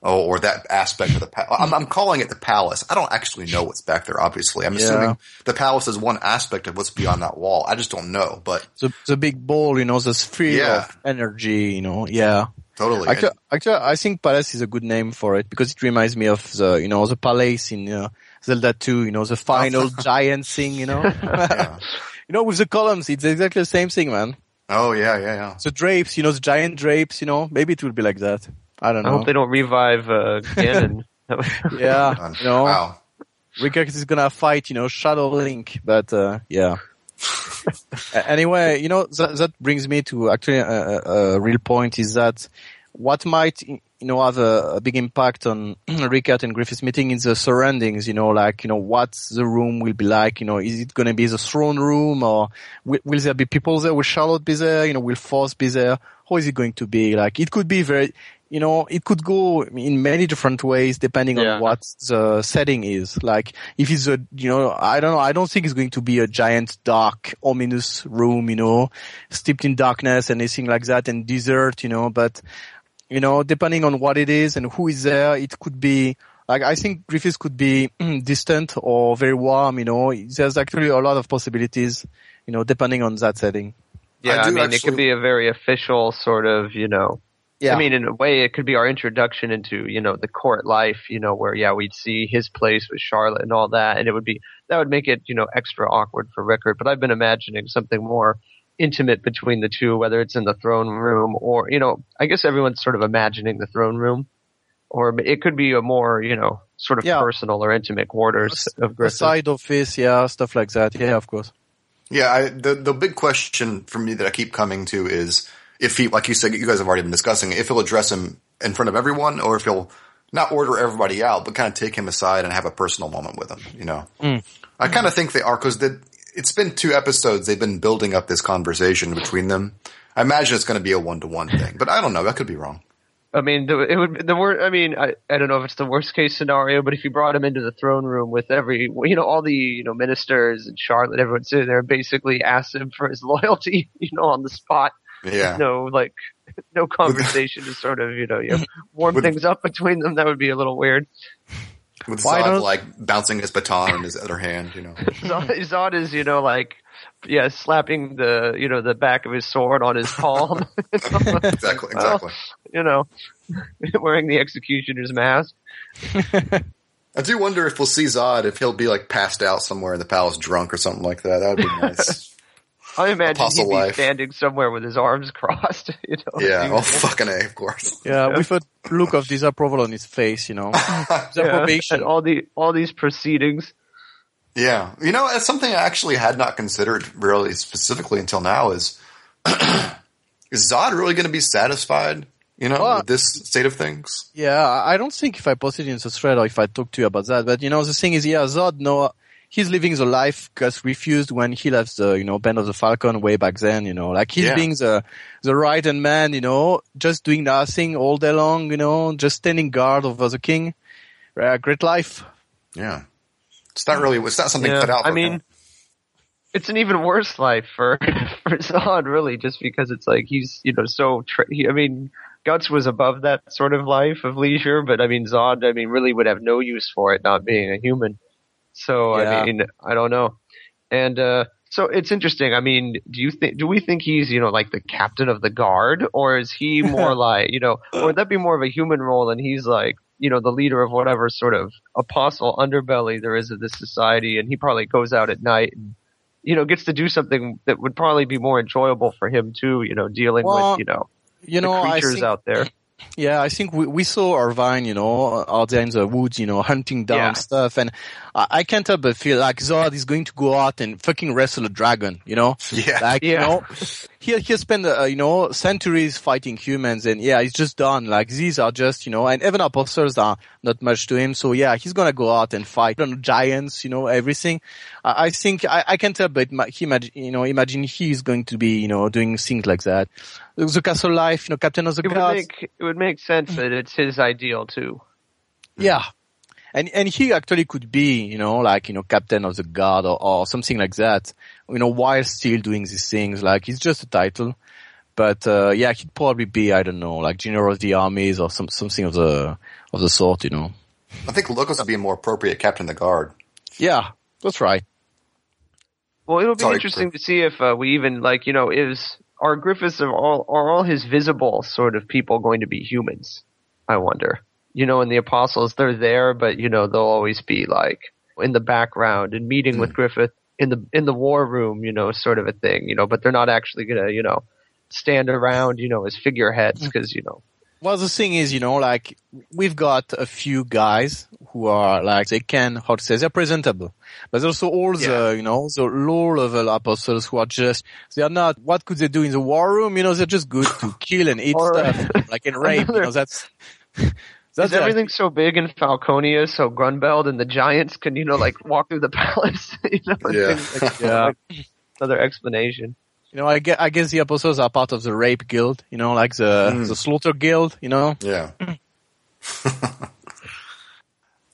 Oh, or that aspect of the palace. I'm, I'm, calling it the palace. I don't actually know what's back there. Obviously, I'm yeah. assuming the palace is one aspect of what's beyond that wall. I just don't know. But the the big ball, you know, the sphere yeah. of energy, you know, yeah. Totally. Actually, actually, I think palace is a good name for it because it reminds me of the, you know, the palace in uh, Zelda 2, you know, the final giant thing, you know. yeah. You know, with the columns, it's exactly the same thing, man. Oh yeah, yeah, yeah. The drapes, you know, the giant drapes, you know, maybe it will be like that. I don't know. I hope they don't revive uh, Ganon. yeah, you know, wow. Rickert is gonna fight, you know, Shadow Link, but uh, yeah. anyway, you know that that brings me to actually a, a, a real point is that what might you know, have a, a big impact on Rickert and Griffith's meeting in the surroundings, you know, like, you know, what the room will be like, you know, is it going to be the throne room or will, will, there be people there? Will Charlotte be there? You know, will Force be there? How is it going to be? Like, it could be very, you know, it could go in many different ways depending yeah. on what the setting is. Like, if it's a, you know, I don't know, I don't think it's going to be a giant dark, ominous room, you know, steeped in darkness and anything like that and desert, you know, but you know, depending on what it is and who is there, it could be like I think Griffiths could be distant or very warm. You know, there's actually a lot of possibilities. You know, depending on that setting. Yeah, I, I mean, actually... it could be a very official sort of, you know. Yeah. I mean, in a way, it could be our introduction into, you know, the court life, you know, where, yeah, we'd see his place with Charlotte and all that, and it would be, that would make it, you know, extra awkward for Rickert. but I've been imagining something more, intimate between the two, whether it's in the throne room or, you know, I guess everyone's sort of imagining the throne room. Or it could be a more, you know, sort of yeah. personal or intimate quarters of Griffith. side office, yeah, stuff like that. Yeah, of course. Yeah, I, the the big question for me that I keep coming to is if he, like you said, you guys have already been discussing, if he'll address him in front of everyone, or if he'll not order everybody out, but kind of take him aside and have a personal moment with him. You know, mm. I kind of think they are because it's been two episodes. They've been building up this conversation between them. I imagine it's going to be a one to one thing, but I don't know. That could be wrong. I mean, the, it would the worst. I mean, I, I don't know if it's the worst case scenario, but if you brought him into the throne room with every, you know, all the you know ministers and Charlotte, everyone sitting there, basically asked him for his loyalty, you know, on the spot. Yeah. No, like no conversation to sort of you know, you know warm things up between them. That would be a little weird. With Why Zod like bouncing his baton in his other hand, you know. Zod, Zod is, you know, like yeah, slapping the you know the back of his sword on his palm. exactly, uh, exactly. Well, you know, wearing the executioner's mask. I do wonder if we'll see Zod if he'll be like passed out somewhere in the palace, drunk or something like that. That would be nice. I imagine Apostle he'd be life. standing somewhere with his arms crossed. You know, yeah, oh fucking a, of course. Yeah, yeah, with a look of disapproval on his face, you know, disapprobation. Yeah, all the all these proceedings. Yeah, you know, it's something I actually had not considered really specifically until now. Is is Zod really going to be satisfied? You know, well, with this state of things. Yeah, I don't think if I posted in the thread or if I talked to you about that, but you know, the thing is, yeah, Zod no he's living the life Guts refused when he left the, you know, Band of the Falcon way back then, you know, like he's yeah. being the, the right hand man, you know, just doing nothing all day long, you know, just standing guard over the king. Uh, great life. Yeah. It's not really, it's not something yeah, cut out. I mean, him. it's an even worse life for, for Zod, really, just because it's like he's, you know, so, tra- he, I mean, Guts was above that sort of life of leisure, but I mean, Zod, I mean, really would have no use for it, not being a human. So yeah. I mean, I don't know. And uh, so it's interesting. I mean, do you think do we think he's you know like the captain of the guard, or is he more like you know, or would that be more of a human role, and he's like you know the leader of whatever sort of apostle underbelly there is of this society, and he probably goes out at night and you know gets to do something that would probably be more enjoyable for him too. You know, dealing well, with you know you know creatures out there. Yeah, I think we, we saw Irvine, you know, out there in the woods, you know, hunting down yeah. stuff. And I, I, can't help but feel like Zod is going to go out and fucking wrestle a dragon, you know? Yeah. Like, yeah. you know, he, he spent, uh, you know, centuries fighting humans and yeah, he's just done. Like these are just, you know, and even apostles are not much to him. So yeah, he's going to go out and fight on giants, you know, everything. I, I think I, I can't help but he imagine, you know, imagine he's going to be, you know, doing things like that the castle life, you know, captain of the it guards. Would make, it would make sense that it's his ideal too. Yeah. And, and he actually could be, you know, like, you know, captain of the guard or, or something like that, you know, while still doing these things. Like, it's just a title. But, uh, yeah, he'd probably be, I don't know, like general of the armies or some, something of the, of the sort, you know. I think Locus would be a more appropriate captain of the guard. Yeah, that's right. Well, it'll be Sorry, interesting to see if uh, we even like you know is are Griffiths are all are all his visible sort of people going to be humans? I wonder. You know, in the apostles, they're there, but you know they'll always be like in the background and meeting mm. with hmm. Griffith. in the in the war room, you know, sort of a thing, you know, but they're not actually gonna, you know, stand around, you know, as figureheads because you know well, the thing is, you know, like we've got a few guys who are like they can how to say they're presentable, but also all yeah. the you know the low level apostles who are just they are not. What could they do in the war room? You know, they're just good to kill and eat stuff, like in rape. you know, that's. That's is everything so big in Falconia so Grunbeld and the giants can, you know, like walk through the palace? you know, yeah. Like, yeah. Like another explanation. You know, I guess, I guess the apostles are part of the rape guild, you know, like the, mm. the slaughter guild, you know? Yeah.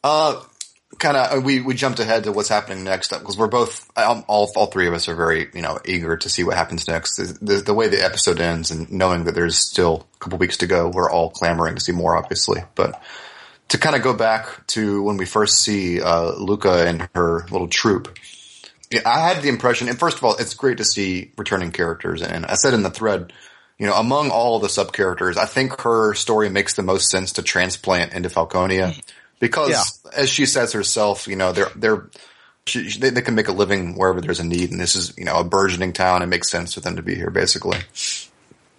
uh, kind of, uh, we, we jumped ahead to what's happening next because we're both, all, all three of us are very, you know, eager to see what happens next. The, the, way the episode ends and knowing that there's still a couple weeks to go, we're all clamoring to see more, obviously. But to kind of go back to when we first see, uh, Luca and her little troop, I had the impression, and first of all, it's great to see returning characters. And I said in the thread, you know, among all the sub characters, I think her story makes the most sense to transplant into Falconia because, yeah. as she says herself, you know, they're they're she, they, they, can make a living wherever there's a need, and this is you know a burgeoning town. It makes sense for them to be here, basically.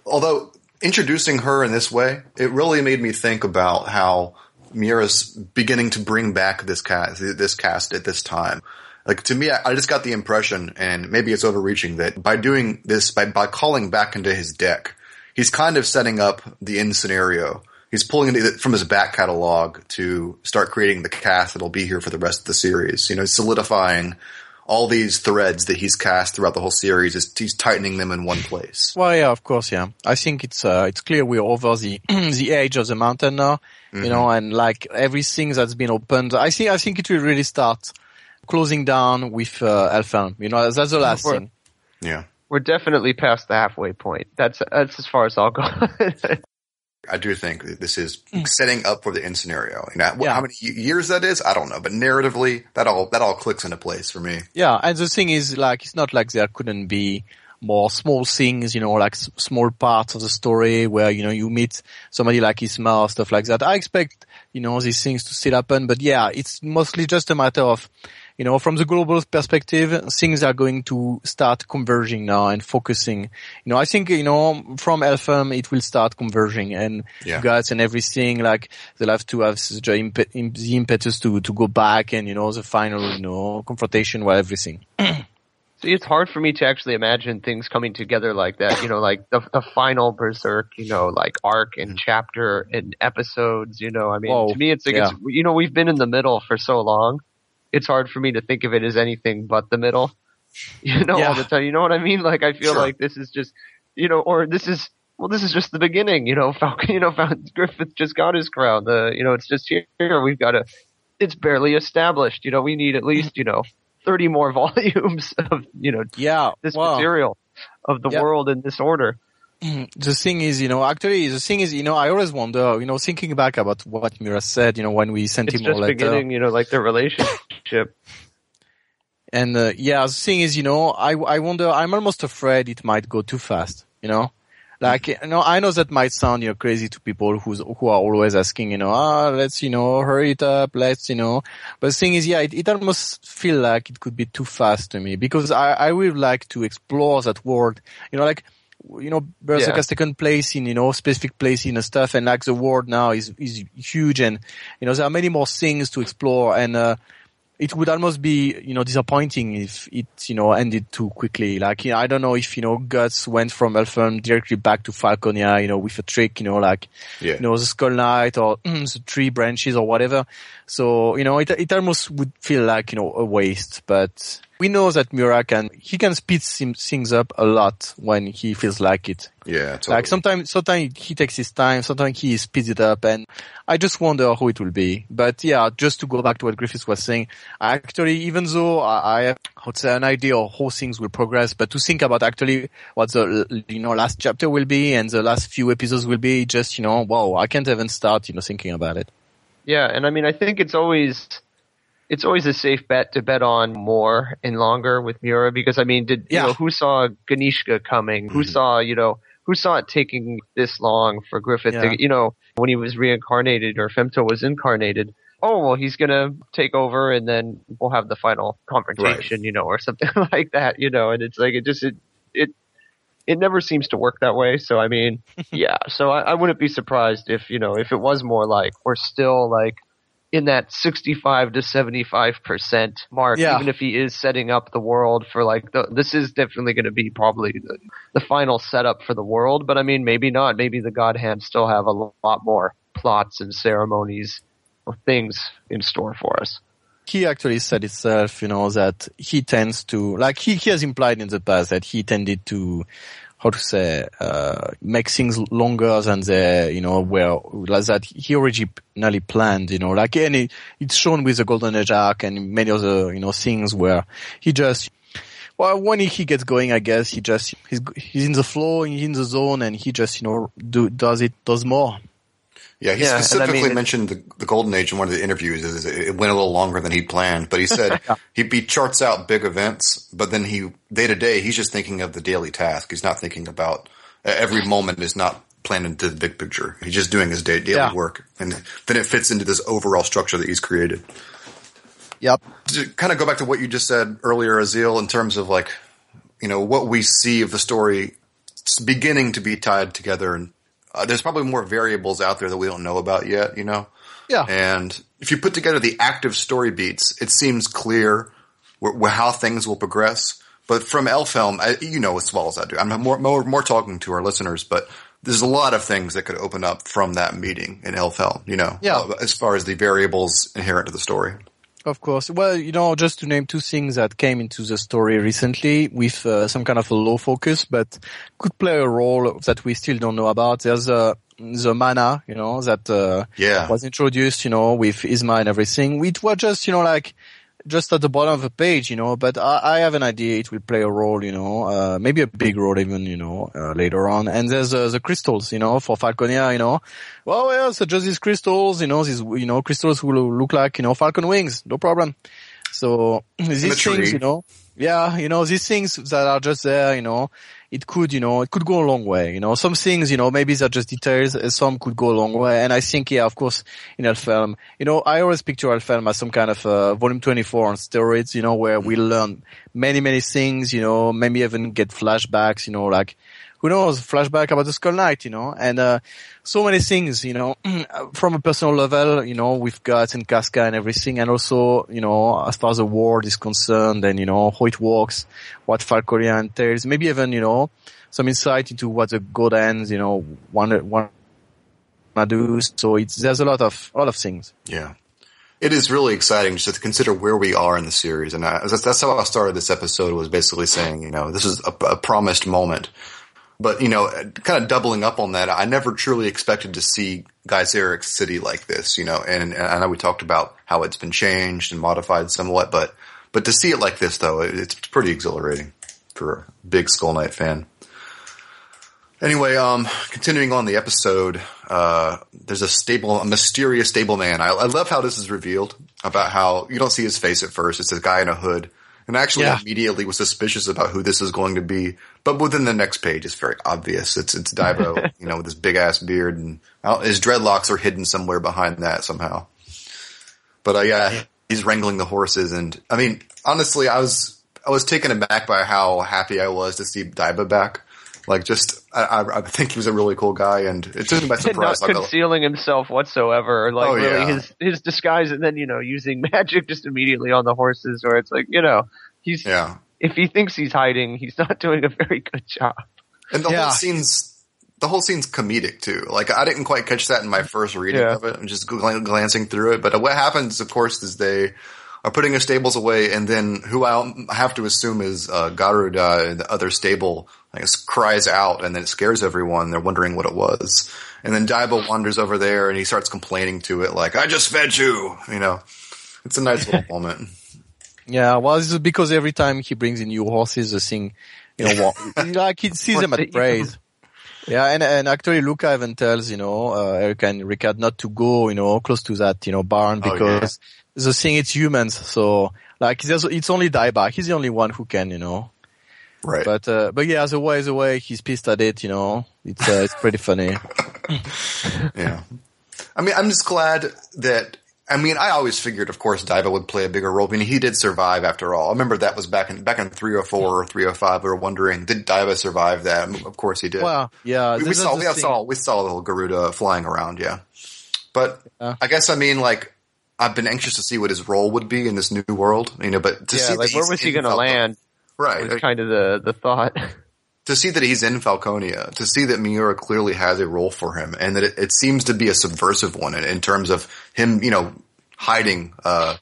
Although introducing her in this way, it really made me think about how Miura's beginning to bring back this cast, this cast at this time. Like to me, I, just got the impression, and maybe it's overreaching, that by doing this, by, by calling back into his deck, he's kind of setting up the end scenario. He's pulling it from his back catalog to start creating the cast that'll be here for the rest of the series. You know, solidifying all these threads that he's cast throughout the whole series. He's tightening them in one place. Well, yeah, of course, yeah. I think it's uh, it's clear we're over the the edge of the mountain now. Mm-hmm. You know, and like everything that's been opened, I think I think it will really start closing down with uh, Elfhelm. You know, that's the last we're, thing. Yeah, we're definitely past the halfway point. That's that's as far as I'll go. I do think this is hmm. setting up for the end scenario. You know, yeah. how many years that is, I don't know, but narratively, that all that all clicks into place for me. Yeah, and the thing is, like, it's not like there couldn't be more small things, you know, like s- small parts of the story where you know you meet somebody like Isma or stuff like that. I expect you know these things to still happen, but yeah, it's mostly just a matter of you know, from the global perspective, things are going to start converging now and focusing. You know, I think, you know, from Elfhelm, it will start converging and yeah. guts and everything. Like they'll have to have the, imp- the impetus to, to go back and, you know, the final, you know, confrontation with everything. See, it's hard for me to actually imagine things coming together like that. You know, like the the final Berserk, you know, like arc and mm-hmm. chapter and episodes. You know, I mean, Whoa, to me, it's like yeah. it's you know we've been in the middle for so long it's hard for me to think of it as anything but the middle. You know, yeah. all the time. You know what I mean? Like I feel sure. like this is just, you know, or this is well, this is just the beginning. You know, Falcon, you know, Griffith just got his crown. The, you know, it's just here. We've got to. It's barely established. You know, we need at least, you know, thirty more volumes of, you know, yeah, this wow. material of the world in this order. The thing is, you know, actually, the thing is, you know, I always wonder, you know, thinking back about what Miura said, you know, when we sent it's him a letter. beginning, you know, like their relationship. and uh, yeah, the thing is, you know, I I wonder. I'm almost afraid it might go too fast. You know, like you know, I know that might sound you know crazy to people who's who are always asking, you know, ah, let's you know hurry it up, let's you know. But the thing is, yeah, it, it almost feel like it could be too fast to me because I I would like to explore that world. You know, like you know, Berserk yeah. has taken place in, you know, specific place in the stuff and like the world now is, is huge and, you know, there are many more things to explore and, uh, it would almost be, you know, disappointing if it, you know, ended too quickly. Like, you know, I don't know if, you know, Guts went from Elfhelm directly back to Falconia, you know, with a trick, you know, like, yeah. you know, the Skull Knight or the tree branches or whatever. So, you know, it, it almost would feel like, you know, a waste, but we know that Miura can he can speed things up a lot when he feels like it. Yeah, totally. Like sometimes sometimes he takes his time, sometimes he speeds it up, and I just wonder how it will be. But yeah, just to go back to what Griffiths was saying, actually, even though I, I have would say an idea of how things will progress, but to think about actually what the you know last chapter will be and the last few episodes will be, just you know, wow, I can't even start you know thinking about it. Yeah, and I mean, I think it's always it's always a safe bet to bet on more and longer with Miura because I mean, did yeah. you know who saw Ganishka coming? Mm-hmm. Who saw you know who saw it taking this long for Griffith? Yeah. To, you know, when he was reincarnated or Femto was incarnated, oh well, he's gonna take over, and then we'll have the final confrontation, right. you know, or something like that, you know. And it's like it just it it it never seems to work that way. So I mean, yeah. So I, I wouldn't be surprised if you know if it was more like we're still like in that 65 to 75 percent mark, yeah. even if he is setting up the world for like the, this is definitely going to be probably the, the final setup for the world. But I mean, maybe not. Maybe the God Hand still have a lot more plots and ceremonies or things in store for us. He actually said itself, you know, that he tends to, like he, he has implied in the past that he tended to how to say uh, make things longer than they you know were like that he originally planned you know like any it's shown with the golden age arc and many other you know things where he just well when he gets going i guess he just he's he's in the flow he's in the zone and he just you know do does it does more yeah, he yeah, specifically I mean, mentioned the, the, golden age in one of the interviews. Is it went a little longer than he planned, but he said he, he charts out big events, but then he day to day he's just thinking of the daily task. He's not thinking about every moment is not planned into the big picture. He's just doing his day, daily yeah. work, and then it fits into this overall structure that he's created. Yep. To kind of go back to what you just said earlier, Aazealh, in terms of like, you know, what we see of the story beginning to be tied together and uh, there's probably more variables out there that we don't know about yet, you know? Yeah. And if you put together the active story beats, it seems clear where, where how things will progress. But from Elfhelm, I, you know as well as I do. I'm more, more, more talking to our listeners, but there's a lot of things that could open up from that meeting in Elfhelm, you know, yeah. Uh, as far as the variables inherent to the story. Of course. Well, you know, just to name two things that came into the story recently with uh, some kind of a low focus, but could play a role that we still don't know about. There's uh, the mana, you know, that uh, yeah. was introduced, you know, with Isma and everything. It was just, you know, like just at the bottom of the page, you know, but I, I have an idea it will play a role, you know, uh, maybe a big role even, you know, uh, later on. And there's uh, the crystals, you know, for Falconia, you know. Well, yeah, so just these crystals, you know, these, you know, crystals will look like, you know, falcon wings, no problem. So these things, you know, yeah, you know, these things that are just there, you know, it could, you know, it could go a long way. You know, some things, you know, maybe they're just details. Some could go a long way. And I think, yeah, of course, in Elfhelm, you know, I always picture Elfhelm as some kind of uh, volume 24 on steroids, you know, where we learn many, many things, you know, maybe even get flashbacks, you know, like who knows, flashback about the Skull Knight, you know, and, uh, so many things, you know, from a personal level, you know, with Guts and Casca and everything, and also, you know, as far as the world is concerned and, you know, how it works, what Falconia entails, maybe even, you know, some insight into what the God Hand, you know, to do. So it's, there's a lot of, a lot of things. Yeah. It is really exciting just to consider where we are in the series. And I, that's, that's how I started this episode was basically saying, you know, this is a, a promised moment but you know, kind of doubling up on that, I never truly expected to see Gaiseric's City like this. You know, and, and, I know we talked about how it's been changed and modified somewhat, but but to see it like this though, it's pretty exhilarating for a big Skull Knight fan. Anyway, um, continuing on the episode, uh, there's a stable, a mysterious stable man. I, I love how this is revealed about how you don't see his face at first. It's a guy in a hood and actually yeah. immediately was suspicious about who this is going to be. But within the next page, it's very obvious. It's it's Daiba, you know, with his big ass beard and his dreadlocks are hidden somewhere behind that somehow. But uh, yeah, he's wrangling the horses, and I mean, honestly, I was I was taken aback by how happy I was to see Daiba back. Like, just I, I think he was a really cool guy, and it took me by surprise. Not concealing himself whatsoever, like oh, really yeah. his his disguise, and then you know using magic just immediately on the horses, where it's like you know he's yeah. If he thinks he's hiding, he's not doing a very good job. And the yeah. whole scene's the whole scene's comedic too. Like I didn't quite catch that in my first reading yeah. of it. I'm just gl- glancing through it, but what happens, of course, is they are putting their stables away, and then who I have to assume is uh, Garuda, the other stable, I guess, cries out, and then it scares everyone. They're wondering what it was, and then Daiba wanders over there, and he starts complaining to it, like, "I just fed you," you know. It's a nice little moment. Yeah, well, this is because every time he brings in new horses, the thing, you know, what, like he sees them at praise. Yeah, and and actually, Luca even tells you know uh, Eric and Rickert not to go you know close to that you know barn because oh, yeah. the thing it's humans. So like it's only Daiba. He's the only one who can you know. Right. But uh, but yeah, the way the way he's pissed at it, you know, it's uh, it's pretty funny. yeah. I mean, I'm just glad that I mean, I always figured, of course, Daiba would play a bigger role. I mean, he did survive after all. I remember that was back in back in 304 or 305. We were wondering, did Daiba survive that? Of course, he did. Well, yeah, we, we saw we saw we saw little Garuda flying around. Yeah, but yeah. I guess I mean, like, I've been anxious to see what his role would be in this new world. You know, but to yeah, see like where was he going to land? Right, was kind of the the thought. to see that he's in Falconia, to see that Miura clearly has a role for him, and that it, it seems to be a subversive one in, in, terms of him, you know, hiding. Uh,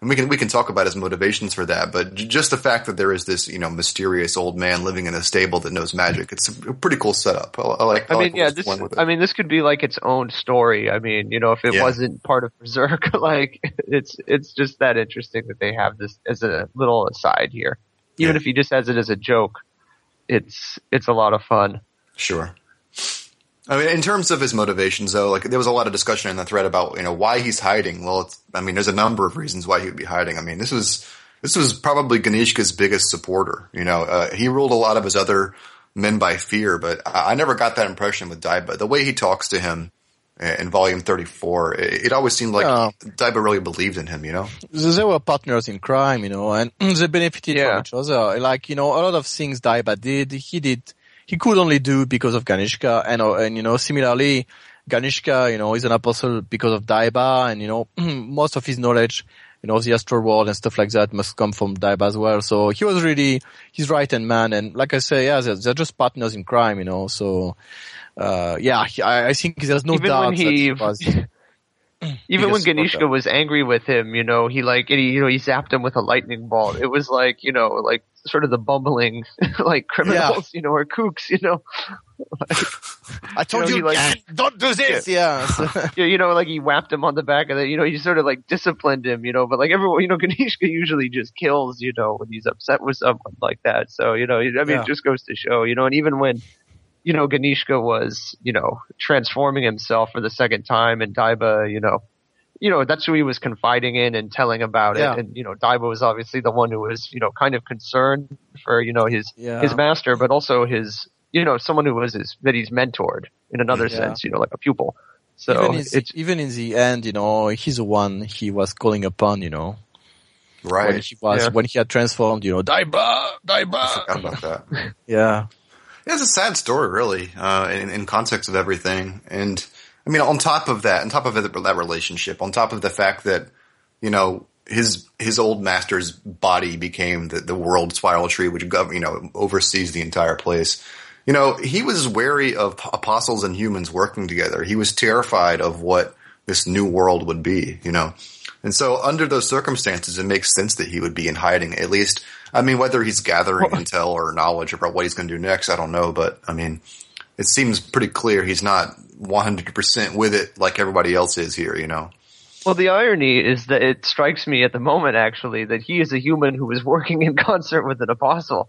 and we can we can talk about his motivations for that, but j- just the fact that there is this you know mysterious old man living in a stable that knows magic, it's a pretty cool setup. I, I like. I, I mean, like yeah, this. I mean, this could be like its own story. I mean, you know, if it yeah. wasn't part of Berserk, like it's it's just that interesting that they have this as a little aside here, even yeah. if he just has it as a joke. It's it's a lot of fun. Sure. I mean, in terms of his motivations, though, like there was a lot of discussion in the thread about you know why he's hiding. Well, it's I mean, there's a number of reasons why he would be hiding. I mean, this was this was probably Ganishka's biggest supporter. You know, uh, he ruled a lot of his other men by fear, but I, I never got that impression with Daiba. The way he talks to him in volume 34, it, it always seemed like yeah. Daiba really believed in him, you know? They were partners in crime, you know, and they benefited yeah. from each other. Like, you know, a lot of things Daiba did, he did he could only do because of Ganishka and, uh, and, you know, similarly, Ganishka, you know, is an apostle because of Daiba and, you know, most of his knowledge, you know, the astral world and stuff like that must come from Daiba as well. So he was really his right hand man. And like I say, yeah, they're, they're just partners in crime, you know, so, uh, yeah, I, I think there's no Even doubt when he, Even when Ganishka was angry with him, you know, he like, he, you know, he zapped him with a lightning bolt. It was like, you know, like sort of the bumbling, like criminals, yeah. you know, or kooks, you know. Like, I told you, know, you like, don't do this. Yeah. Yeah. you know, like he whapped him on the back of it. You know, he sort of like disciplined him, you know, but like everyone, you know, Ganishka usually just kills, you know, when he's upset with someone like that. So, you know, I mean, yeah. it just goes to show, you know, and even when, you know, Ganishka was, you know, transforming himself for the second time and Daiba, you know, you know, that's who he was confiding in and telling about yeah. it. And, you know, Daiba was obviously the one who was, you know, kind of concerned for, you know, his, yeah. his master, but also his, you know, someone who was his, that he's mentored in another yeah. sense, you know, like a pupil. So even in, it's, even in the end, you know, he's the one he was calling upon, you know. Right. When he was, when he had transformed, you know, Daiba, Daiba. I forgot about that. yeah. It's a sad story, really, uh, in, in context of everything. And I mean, on top of that, on top of that relationship, on top of the fact that, you know, his his old master's body became the, the world spiral tree, which you know oversees the entire place. You know, he was wary of apostles and humans working together. He was terrified of what this new world would be. You know, and so under those circumstances, it makes sense that he would be in hiding. At least, I mean, whether he's gathering intel or knowledge about what he's going to do next, I don't know. But I mean, it seems pretty clear he's not 100% with it like everybody else is here, you know. Well, the irony is that it strikes me at the moment, actually, that he is a human who is working in concert with an apostle.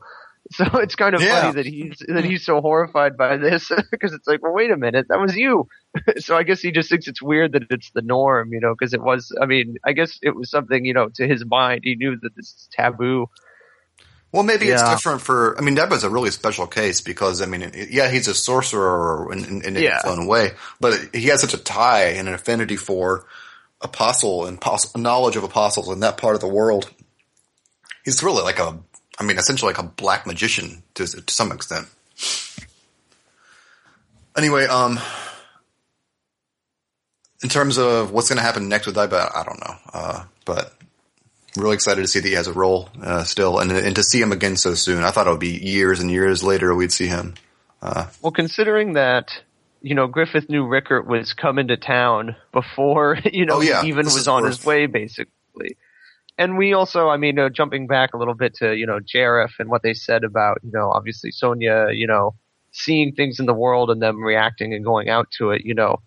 So it's kind of yeah. funny that he's that he's so horrified by this because it's like, well, wait a minute, that was you. so I guess he just thinks it's weird that it's the norm, you know, because it was. I mean, I guess it was something, you know, to his mind, he knew that this is taboo well, maybe yeah. it's different for. I mean, Daiba's a really special case because I mean, yeah, he's a sorcerer in, in, in yeah. his own way, but he has such a tie and an affinity for apostle and pos- knowledge of apostles in that part of the world. He's really like a, I mean, essentially like a black magician to to some extent. Anyway, um, in terms of what's going to happen next with Daiba, I don't know, uh, but really excited to see that he has a role uh, still, and and to see him again so soon. I thought it would be years and years later we'd see him. Uh, well, considering that you know Griffith knew Rickert was coming to town before you know oh, yeah. he even this was on worth. his way, basically. And we also, I mean, uh, jumping back a little bit to you know Jareth and what they said about you know obviously Sonia, you know, seeing things in the world and them reacting and going out to it. You know,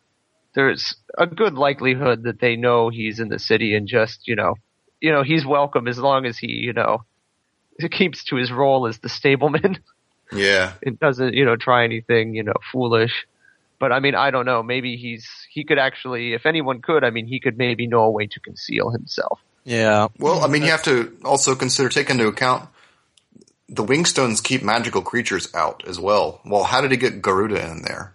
there's a good likelihood that they know he's in the city and just you know you know, he's welcome as long as he, you know, keeps to his role as the stableman. Yeah. it doesn't, you know, try anything, you know, foolish. But I mean, I don't know. Maybe he's, he could actually, if anyone could, I mean, he could maybe know a way to conceal himself. Yeah. Well, I mean, you have to also consider, take into account the Wingstones keep magical creatures out as well. Well, how did he get Garuda in there?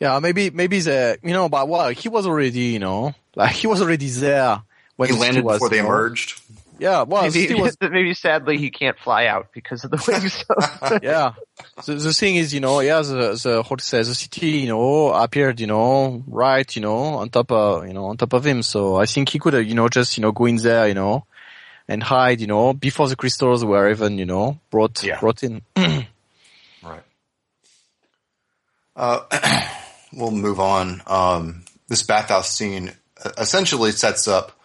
Yeah, maybe, maybe the, you know, but well, he was already, you know, Like he was already there when he landed before they emerged. Yeah, well, maybe, was, maybe sadly he can't fly out because of the wings. yeah, the, the thing is, you know, yeah, the the how to say the city, you know, appeared, you know, right, you know, on top of you know on top of him. So I think he could, have, you know, just you know go in there, you know, and hide, you know, before the crystals were even, you know, brought yeah. brought in. right. Uh, we'll move on. Um, this bathhouse scene essentially sets up uh,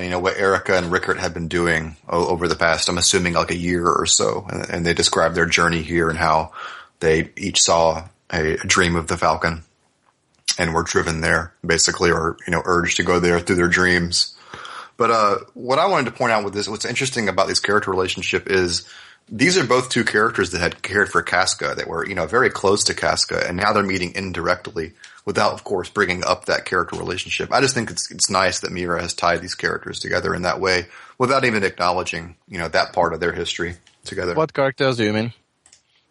you know, what Erica and Rickert had been doing over the past, I'm assuming like a year or so. And, they described their journey here and how they each saw a, a dream of the Falcon and were driven there basically or, you know, urged to go there through their dreams. But, uh, what I wanted to point out with this, what's interesting about this character relationship is these are both two characters that had cared for Casca that were, you know, very close to Casca and now they're meeting indirectly without, of course, bringing up that character relationship. I just think it's it's nice that Miura has tied these characters together in that way without even acknowledging, you know, that part of their history together. What characters do you mean?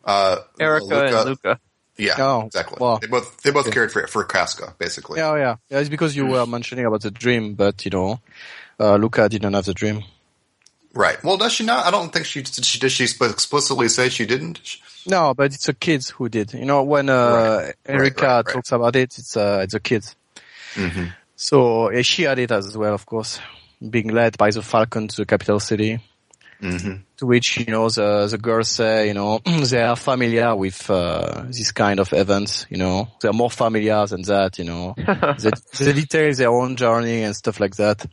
Uh, Erica Luca, and Luca. Yeah, oh, exactly. Well, they both they both yeah. cared for for Casca, basically. Yeah, yeah, yeah. It's because you were mentioning about the dream, but you know, uh, Luca didn't have the dream. Right. Well, does she not? I don't think she she does. She explicitly say she didn't. No, but it's a kids who did. You know, when uh, right. Erica right, right, talks about it, it's uh, it's a kids. Mm-hmm. So yeah, she had it as well, of course, being led by the Falcon to the capital city. Mm-hmm. To which you know the the girls say, you know, they are familiar with uh, this kind of events. You know, they are more familiar than that. You know, they, they detail their own journey and stuff like that.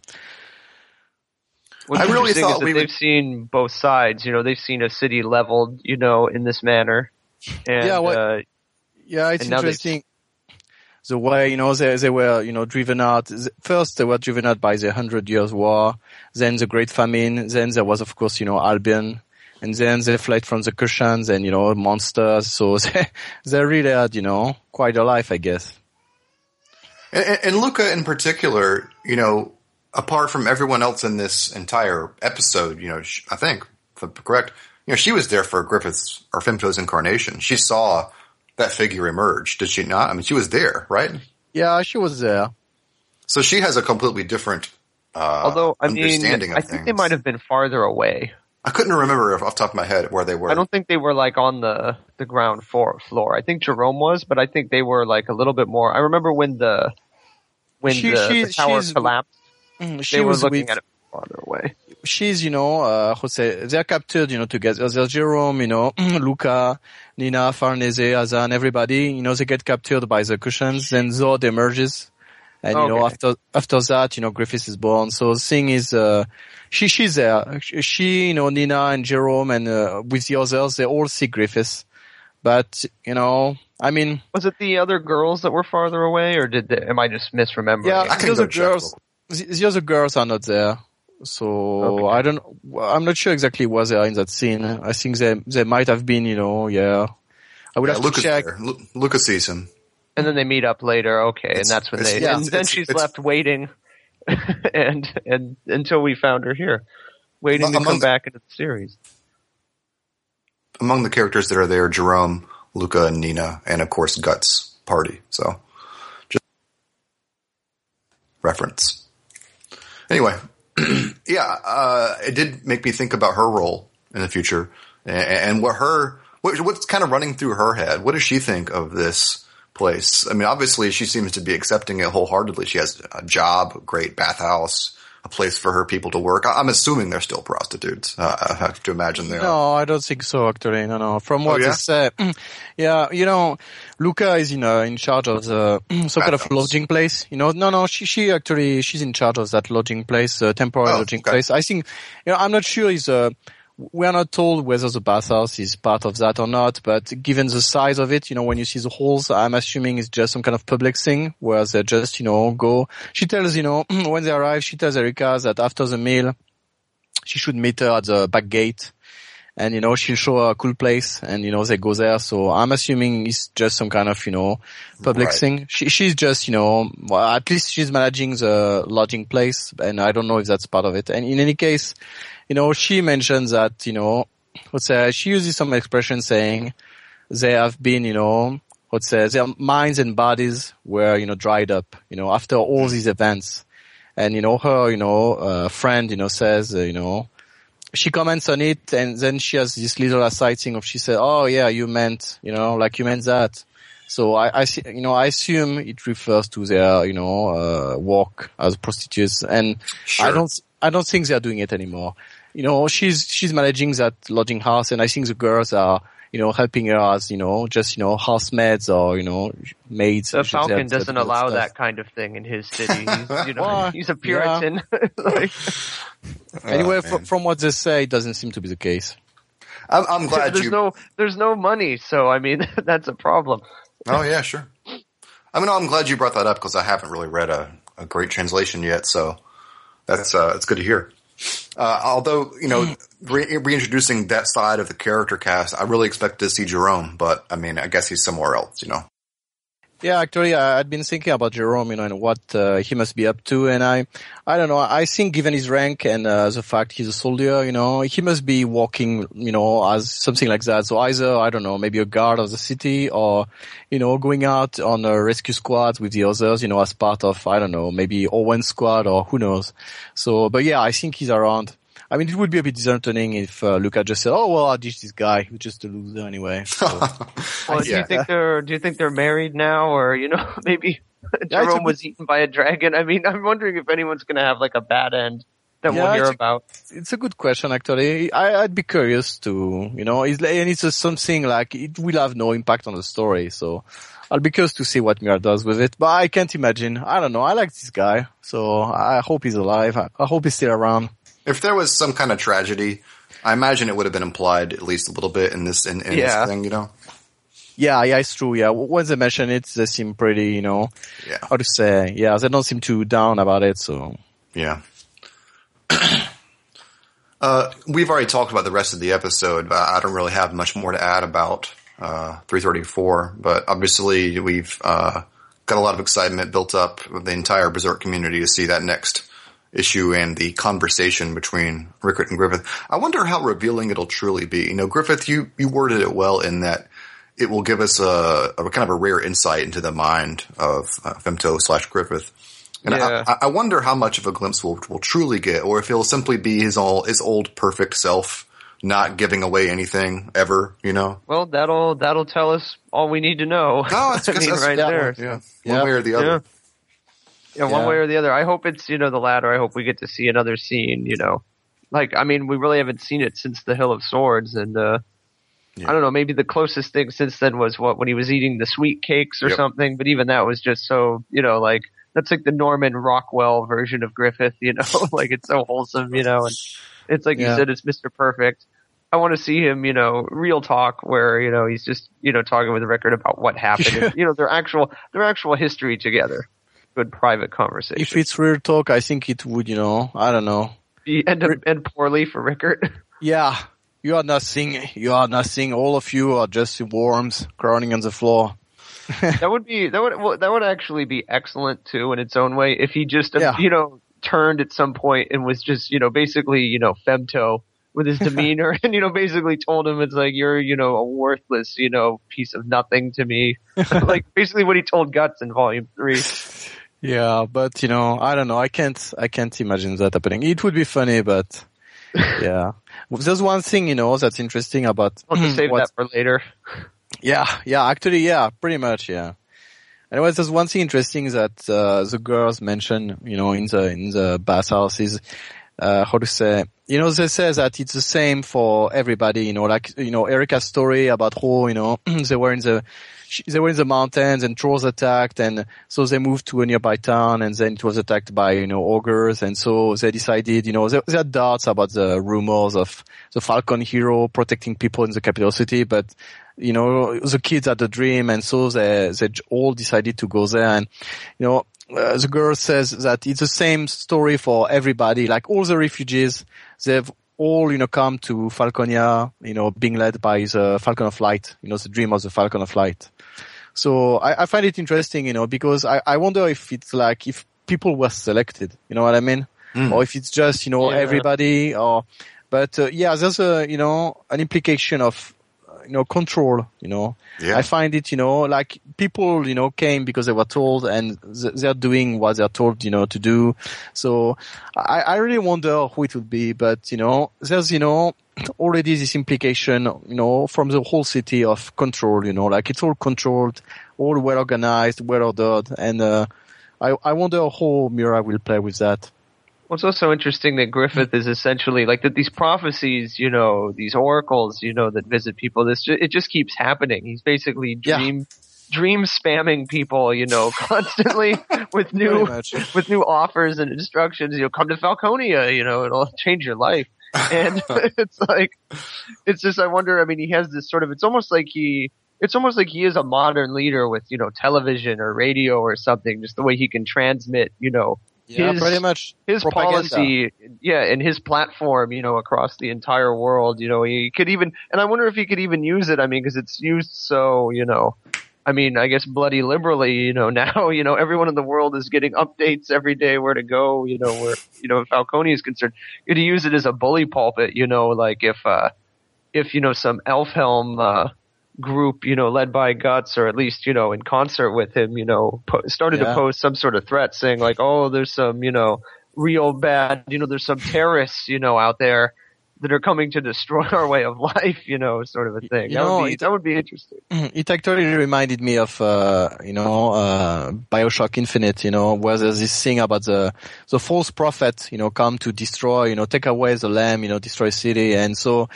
What's I really thought we they've would... seen both sides. You know, they've seen a city leveled, you know, in this manner. And, yeah, well, uh, yeah, it's interesting. The way you know they they were you know driven out. First, they were driven out by the Hundred Years' War. Then the Great Famine. Then there was, of course, you know Albion. And then they fled from the Kushans and you know monsters. So they they really had you know quite a life, I guess. And, and Luca, in particular, you know, apart from everyone else in this entire episode, you know, she, I think, if I'm correct, you know, she was there for Griffith's or Femto's incarnation. She saw that figure emerge, did she not? I mean, she was there, right? Yeah, she was there. So she has a completely different, uh, Although, I mean, I think things. they might have been farther away. I couldn't remember off the top of my head where they were. I don't think they were like on the the ground floor. Floor. I think Jerome was, but I think they were like a little bit more. I remember when the when she, the, she, the tower collapsed Mm, she they were looking with, at it farther away. She's, you know, uh, Jose, they're captured, you know, together. There's Jerome, you know, Luca, Nina, Farnese, Azan, everybody, you know, they get captured by the Kushans. Then Zod emerges. And, you know, after, after that, you know, Griffith is born. So the thing is, uh, she, she's there. She, you know, Nina and Jerome and, uh, with the others, they all see Griffith. But, you know, I mean. Was it the other girls that were farther away or did they, am I just misremembering? Yeah, I think the other girls, the other girls are not there. So okay. I don't, I'm not sure exactly where they are in that scene. I think they, they might have been, you know, yeah. I would yeah, have Lucas to check. Lu- Lucas sees him. And then they meet up later. Okay. It's, and that's when they, yeah, and then she's left waiting and, and until we found her here, waiting among, to come back into the series. Among the characters that are there, Jerome, Luca, and Nina, and of course Guts party. So just reference. Anyway, yeah, uh, it did make me think about her role in the future and, and what her what, what's kind of running through her head. What does she think of this place? I mean, obviously, she seems to be accepting it wholeheartedly. She has a job, great bathhouse, a place for her people to work. I'm assuming they're still prostitutes. Uh, I have to imagine they no, are. No, I don't think so, actually. No, no. From what oh, yeah? said, yeah, you know, Luca is in, uh, in charge of the, some kind of lodging place. You know, no, no, she, she actually, she's in charge of that lodging place, uh, temporary oh, lodging okay. place. I think, you know, I'm not sure he's, uh, we are not told whether the bathhouse is part of that or not, but given the size of it, you know, when you see the halls, I'm assuming it's just some kind of public thing where they just, you know, go. She tells, you know, when they arrive, she tells Erica that after the meal, she should meet her at the back gate and, you know, she'll show her a cool place and, you know, they go there. So I'm assuming it's just some kind of, you know, public right. thing. She, she's just, you know, well, at least she's managing the lodging place and I don't know if that's part of it. And in any case, you know, she mentions that, you know, let's say she uses some expression saying they have been, you know, let's say their minds and bodies were, you know, dried up, you know, after all these events. and you know her, you know, uh, friend, you know, says, uh, you know, she comments on it, and then she has this little aside thing of she said, "Oh yeah, you meant, you know, like you meant that." So I, I see, you know, I assume it refers to their, you know, uh, work as prostitutes, and sure. I don't, I don't think they're doing it anymore. You know, she's she's managing that lodging house, and I think the girls are, you know, helping her as, you know, just you know, housemaids or you know, maids. The Falcon doesn't allow that kind of thing in his city. He's, you know, well, he's a Puritan. Yeah. like, anyway, oh, from, from what they say, it doesn't seem to be the case. I'm, I'm glad there's you... no there's no money, so I mean that's a problem. Oh yeah, sure. I mean, I'm glad you brought that up because I haven't really read a, a great translation yet, so that's uh, it's good to hear. Uh, although you know, re- reintroducing that side of the character cast, I really expect to see Jerome, but I mean, I guess he's somewhere else, you know. Yeah, actually, I'd been thinking about Jerome, you know, and what uh, he must be up to, and I, I don't know. I think, given his rank and uh, the fact he's a soldier, you know, he must be walking, you know, as something like that. So either I don't know, maybe a guard of the city, or you know, going out on a rescue squad with the others, you know, as part of I don't know, maybe Owen squad or who knows. So, but yeah, I think he's around. I mean, it would be a bit disheartening if uh, Luca just said, "Oh well, I ditched this guy who's just a loser anyway." So, well, do you think they're do you think they're married now, or you know, maybe Jerome yeah, was eaten by a dragon? I mean, I'm wondering if anyone's going to have like a bad end that yeah, we'll hear it's about. A, it's a good question, actually. I, would be curious to, you know, it's, and it's just something like it will have no impact on the story, so. I'll be curious to see what Miura does with it, but I can't imagine. I don't know. I like this guy, so I hope he's alive. I hope he's still around if there was some kind of tragedy, I imagine it would have been implied at least a little bit in this in, in yeah. this thing, you know. Yeah, yeah, it's true. Yeah, once they mention it, they seem pretty, you know, yeah. how to say, yeah, they don't seem too down about it. So yeah. uh, we've already talked about the rest of the episode. I don't really have much more to add about uh, 334, but obviously we've uh, got a lot of excitement built up with the entire Berserk community to see that next issue and the conversation between Rickert and Griffith. I wonder how revealing it'll truly be. You know, Griffith, you, you worded it well in that it will give us a, a kind of a rare insight into the mind of uh, Femto slash Griffith. And yeah. I, I, wonder how much of a glimpse we'll, we'll truly get, or if he'll simply be his all his old perfect self, not giving away anything ever. You know. Well, that'll that'll tell us all we need to know. No, it's I mean, right there. One, yeah, one way or the other. Yeah. Yeah, one way or the other. I hope it's you know the latter. I hope we get to see another scene. You know, like I mean, we really haven't seen it since the Hill of Swords, and uh, yeah. I don't know. Maybe the closest thing since then was what when he was eating the sweet cakes or yep. something. But even that was just so you know like that's like the Norman Rockwell version of Griffith. You know, like it's so wholesome. You know, and it's like yeah. you said, it's Mister Perfect. I want to see him, you know, real talk where, you know, he's just, you know, talking with the Rickert about what happened. you know, their actual, their actual history together good private conversation. If it's real talk, I think it would, you know, I don't know. End up end poorly for Rickert. Yeah, you are nothing. You are nothing. All of you are just worms crawling on the floor. that would be that would that would actually be excellent too in its own way if he just yeah. you know turned at some point and was just you know basically you know femto with his demeanor and you know basically told him it's like you're you know a worthless you know piece of nothing to me like basically what he told guts in volume 3 yeah, but you know, I don't know. I can't, I can't imagine that happening. It would be funny, but yeah. There's one thing, you know, that's interesting about. I'll just save that for later. Yeah, yeah, actually, yeah, pretty much, yeah. Anyways, there's one thing interesting that uh, the girls mention, you know, in the in the bathhouse is uh, how to say, you know, they say that it's the same for everybody, you know, like, you know, Erica's story about how, you know, they were in the they were in the mountains and trolls attacked and so they moved to a nearby town and then it was attacked by, you know, ogres and so they decided, you know, they had doubts about the rumors of the Falcon hero protecting people in the capital city, but you know, the kids had a dream and so they, they all decided to go there and, you know, uh, the girl says that it's the same story for everybody, like all the refugees, they've all, you know, come to Falconia, you know, being led by the Falcon of Light, you know, the dream of the Falcon of Light. So I, I find it interesting, you know, because I, I wonder if it's like, if people were selected, you know what I mean? Mm. Or if it's just, you know, yeah. everybody or, but uh, yeah, there's a, you know, an implication of you know, control, you know. Yeah. I find it, you know, like people, you know, came because they were told and they're doing what they're told, you know, to do. So I, I really wonder who it would be, but, you know, there's, you know, already this implication, you know, from the whole city of control, you know, like it's all controlled, all well organized, well ordered, and, uh, I, I wonder how Miura will play with that. It's also interesting that Griffith is essentially like that. These prophecies, you know, these oracles, you know, that visit people. This it just keeps happening. He's basically dream yeah. dream spamming people, you know, constantly with new with new offers and instructions. You know, come to Falconia, you know, it'll change your life. And it's like, it's just I wonder. I mean, he has this sort of. It's almost like he it's almost like he is a modern leader with you know television or radio or something just the way he can transmit you know yeah, his, pretty much his propaganda. policy, yeah, and his platform, you know, across the entire world. You know, he could even, and I wonder if he could even use it. I mean, because it's used so, you know, I mean, I guess bloody liberally. You know, now you know everyone in the world is getting updates every day where to go. You know, where you know Falcone is concerned, could he use it as a bully pulpit? You know, like if uh if you know some Elfhelm uh group, you know, led by Guts, or at least, you know, in concert with him, you know, po- started yeah. to post some sort of threat saying like, oh, there's some, you know, real bad, you know, there's some terrorists, you know, out there that are coming to destroy our way of life, you know, sort of a thing. You that, know, would be, it, that would be interesting. It actually reminded me of, uh, you know, uh, Bioshock Infinite, you know, where there's this thing about the, the false prophet, you know, come to destroy, you know, take away the lamb, you know, destroy city. And so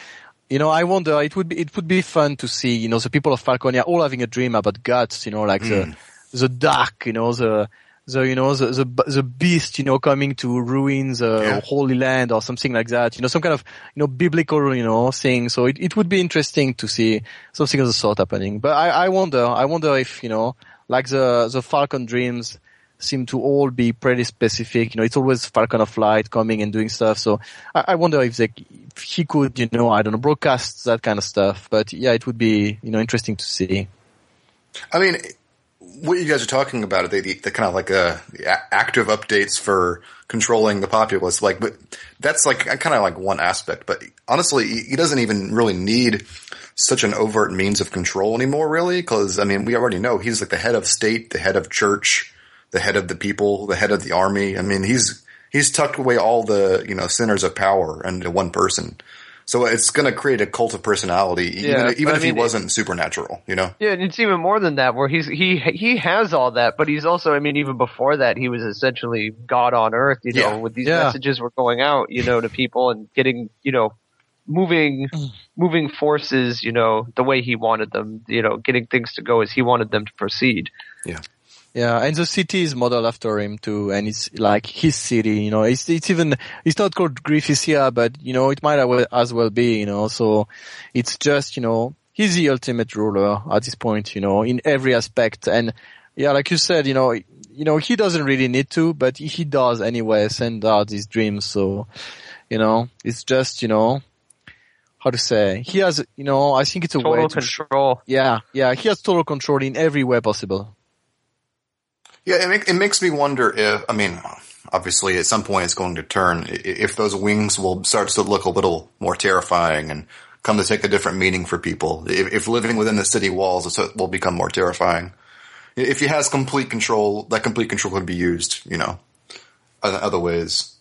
you know, I wonder it would be it would be fun to see, you know, the people of Falconia all having a dream about guts, you know, like mm. the the dark, you know, the the you know the the, the beast, you know, coming to ruin the yeah. Holy Land or something like that. You know, some kind of you know biblical, you know, thing. So it it would be interesting to see something of the sort happening. But I I wonder I wonder if you know like the the Falcon dreams seem to all be pretty specific. You know, it's always Falcon of Light coming and doing stuff. So I, I wonder if, they, if he could, you know, I don't know, broadcast that kind of stuff. But yeah, it would be, you know, interesting to see. I mean, what you guys are talking about, the, the, the kind of like uh, active updates for controlling the populace, like, but that's like kind of like one aspect. But honestly, he doesn't even really need such an overt means of control anymore, really, because I mean, we already know he's like the head of state, the head of church, the head of the people, the head of the army. I mean, he's he's tucked away all the you know centers of power into one person. So it's going to create a cult of personality, yeah, even, even if mean, he wasn't supernatural, you know. Yeah, and it's even more than that, where he's he he has all that, but he's also, I mean, even before that, he was essentially God on earth, you know, yeah. with these yeah. messages were going out, you know, to people and getting, you know, moving mm. moving forces, you know, the way he wanted them, you know, getting things to go as he wanted them to proceed. Yeah. Yeah, and the city is modeled after him too, and it's like his city. You know, it's it's even it's not called Griffithia, but you know, it might as well be. You know, so it's just you know he's the ultimate ruler at this point. You know, in every aspect, and yeah, like you said, you know, you know he doesn't really need to, but he does anyway. Send out his dreams, so you know, it's just you know how to say he has you know I think it's a total way to control. yeah, yeah, he has total control in every way possible. Yeah, it, it makes me wonder if, I mean, obviously at some point it's going to turn, if those wings will start to look a little more terrifying and come to take a different meaning for people. If, if living within the city walls will become more terrifying. If he has complete control, that complete control could be used, you know, other ways.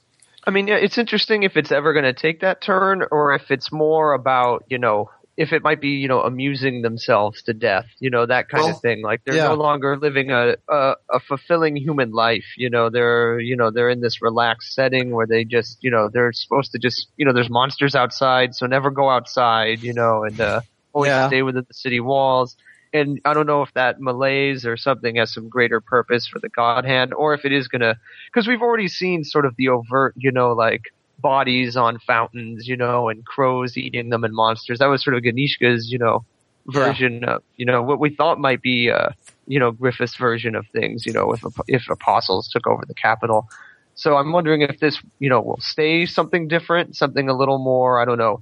I mean, it's interesting if it's ever going to take that turn or if it's more about, you know, if it might be, you know, amusing themselves to death, you know, that kind well, of thing. Like they're yeah. no longer living a, a, a fulfilling human life. You know, they're you know they're in this relaxed setting where they just you know they're supposed to just you know there's monsters outside, so never go outside. You know, and uh, always yeah. stay within the city walls. And I don't know if that malaise or something has some greater purpose for the God Hand, or if it is gonna, because we've already seen sort of the overt, you know, like bodies on fountains, you know, and crows eating them and monsters. That was sort of Ganishka's, you know, version yeah. of, you know, what we thought might be, uh, you know, Griffith's version of things, you know, if, if apostles took over the capital. So I'm wondering if this, you know, will stay something different, something a little more, I don't know,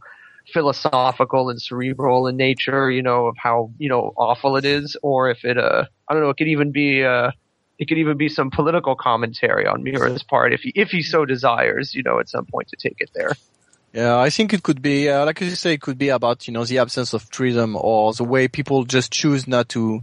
philosophical and cerebral in nature, you know, of how, you know, awful it is, or if it, uh, I don't know, it could even be, uh, it could even be some political commentary on Miura's part if he if he so desires, you know, at some point to take it there. Yeah, I think it could be, uh, like you say, it could be about, you know, the absence of freedom or the way people just choose not to,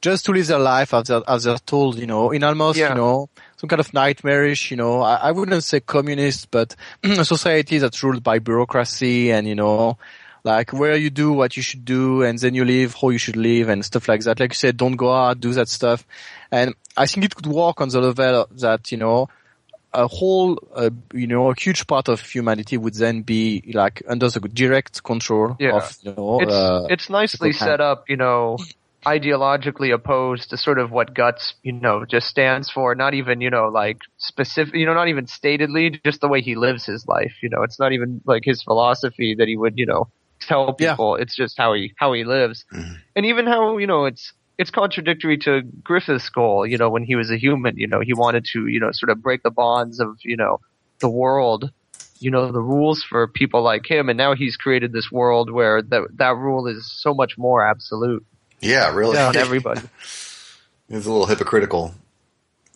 just to live their life as they're, as they're told, you know, in almost, yeah. you know, some kind of nightmarish, you know, I, I wouldn't say communist, but a society that's ruled by bureaucracy and, you know, like where you do what you should do and then you live how you should live and stuff like that. Like you said, don't go out, do that stuff. And I think it could work on the level that, you know, a whole, uh, you know, a huge part of humanity would then be like under the direct control yeah. of, you know, it's, uh, it's nicely set up, you know, ideologically opposed to sort of what guts, you know, just stands for. Not even, you know, like specific, you know, not even statedly, just the way he lives his life. You know, it's not even like his philosophy that he would, you know, tell people. Yeah. It's just how he how he lives, mm-hmm. and even how you know it's it's contradictory to Griffith's goal. You know, when he was a human, you know, he wanted to you know sort of break the bonds of you know the world. You know the rules for people like him, and now he's created this world where that that rule is so much more absolute. Yeah, really. On everybody. it's a little hypocritical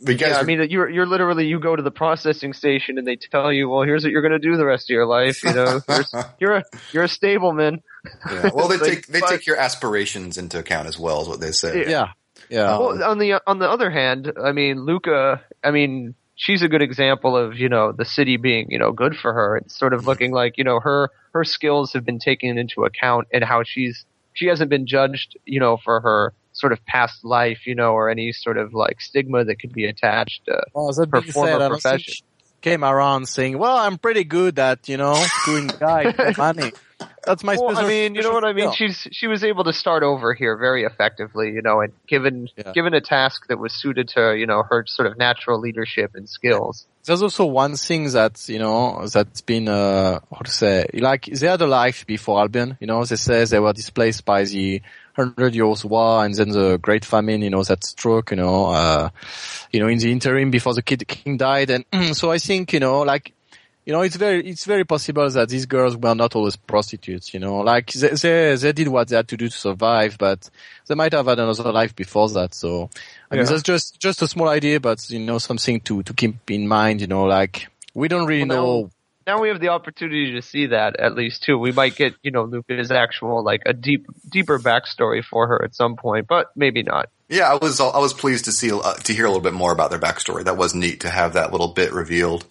yeah, I mean, you're you're literally you go to the processing station and they tell you, well, here's what you're going to do the rest of your life. You know, you're a you're a stableman. Yeah. Well, they like, take they but, take your aspirations into account as well, is what they say. Yeah, yeah. Well, on the on the other hand, I mean, Luca. I mean, she's a good example of you know the city being you know good for her. It's sort of mm-hmm. looking like you know her her skills have been taken into account and how she's she hasn't been judged you know for her sort of past life, you know, or any sort of like stigma that could be attached to well, her former said, profession. Came around saying, "Well, I'm pretty good at you know doing guys money." That's my. Well, I mean, you know what I mean. She's she was able to start over here very effectively, you know, and given yeah. given a task that was suited to you know her sort of natural leadership and skills. There's also one thing that you know that's been uh how to say like they had a life before Albion. You know, they say they were displaced by the hundred years war and then the Great Famine, you know, that struck, you know, uh, you know, in the interim before the kid, king died. And so I think, you know, like, you know, it's very, it's very possible that these girls were not always prostitutes, you know, like they, they, they did what they had to do to survive, but they might have had another life before that. So, I yeah. mean, that's just, just a small idea, but, you know, something to, to keep in mind, you know, like, we don't really well, know now we have the opportunity to see that at least too. We might get you know Luca's actual like a deep deeper backstory for her at some point, but maybe not. Yeah, I was I was pleased to see uh, to hear a little bit more about their backstory. That was neat to have that little bit revealed.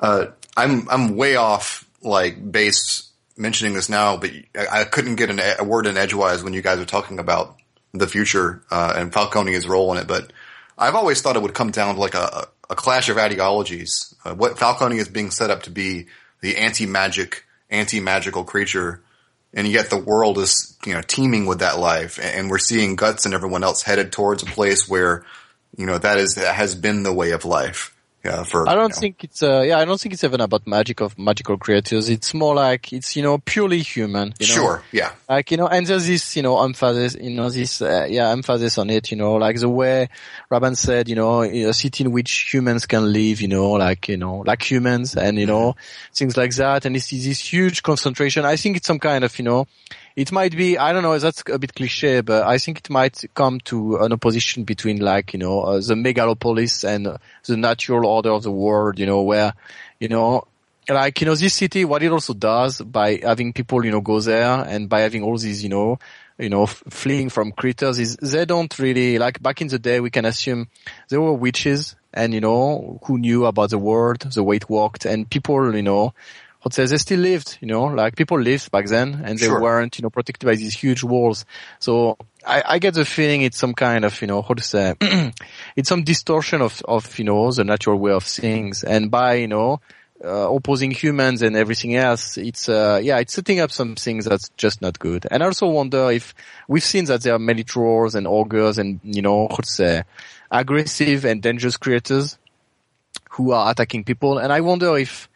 Uh, I'm I'm way off like base mentioning this now, but I, I couldn't get an, a word in edgewise when you guys were talking about the future uh, and Falconia's role in it. But I've always thought it would come down to like a, a clash of ideologies. Uh, what Falconia is being set up to be the anti-magic, anti-magical creature, and yet the world is you know teeming with that life, and we're seeing Guts and everyone else headed towards a place where you know that is that has been the way of life. Yeah, for I don't you know. think it's uh, yeah, I don't think it's even about magic of magical creatures. It's more like it's you know purely human. You know? Sure, yeah. Like you know, and there's this you know emphasis, you know this uh, yeah emphasis on it. You know, like the way Raban said, you know, a city in which humans can live. You know, like you know, like humans, and you know mm-hmm. things like that. And this is this huge concentration. I think it's some kind of you know it might be, I don't know, that's a bit cliche, but I think it might come to an opposition between like, you know, uh, the megalopolis and the natural order of the world, you know, where, you know, like, you know, this city, what it also does by having people, you know, go there and by having all these, you know, you know, fleeing from critters is they don't really, like back in the day, we can assume there were witches and, you know, who knew about the world, the way it worked and people, you know, I'd they still lived, you know, like people lived back then and they sure. weren't, you know, protected by these huge walls. So I, I get the feeling it's some kind of, you know, how to say, it's some distortion of, of, you know, the natural way of things. And by, you know, uh, opposing humans and everything else, it's, uh, yeah, it's setting up some things that's just not good. And I also wonder if we've seen that there are many trolls and ogres and, you know, how to say, aggressive and dangerous creators who are attacking people. And I wonder if,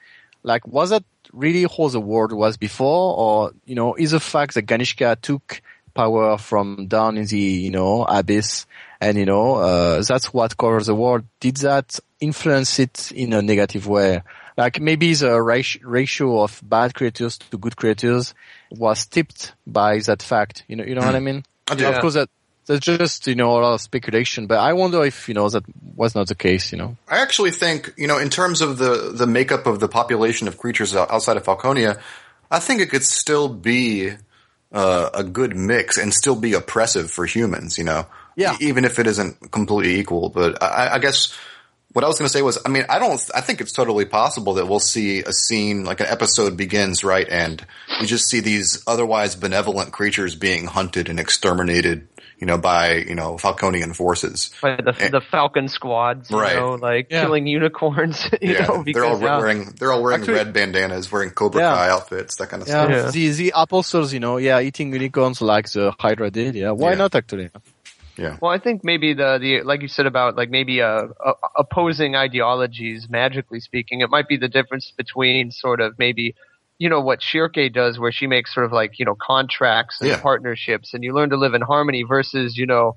like, was that really how the world was before, or you know, is the fact that Ganishka took power from down in the you know abyss, and you know uh, that's what covers the world. Did that influence it in a negative way? Like maybe the ratio of bad creators to good creators was tipped by that fact. You know, you know what I mean? I do. Of course, that That's just, you know, a lot of speculation, but I wonder if, you know, that was not the case, you know. I actually think, you know, in terms of the, the makeup of the population of creatures outside of Falconia, I think it could still be uh, a good mix and still be oppressive for humans, you know. Yeah. even if it isn't completely equal. But I, I guess what I was going to say was, I mean, I don't, I think it's totally possible that we'll see a scene, like an episode begins, right? And you just see these otherwise benevolent creatures being hunted and exterminated you know, by, you know, Falconian forces. By the, and, the Falcon squads, you right. know, like yeah. killing unicorns, you yeah. know, because, they're all yeah. wearing, they're all wearing Actually, red bandanas, wearing Cobra Kai outfits, that kind of stuff. Yeah. The, the apostles, you know, yeah, eating unicorns like the Hydra did, yeah. Why not actually? Yeah. Well, I think maybe the, the, like you said about like maybe uh, uh, opposing ideologies, magically speaking, it might be the difference between sort of maybe you know what Schierke does, where she makes sort of like you know contracts and yeah. partnerships, and you learn to live in harmony. Versus you know,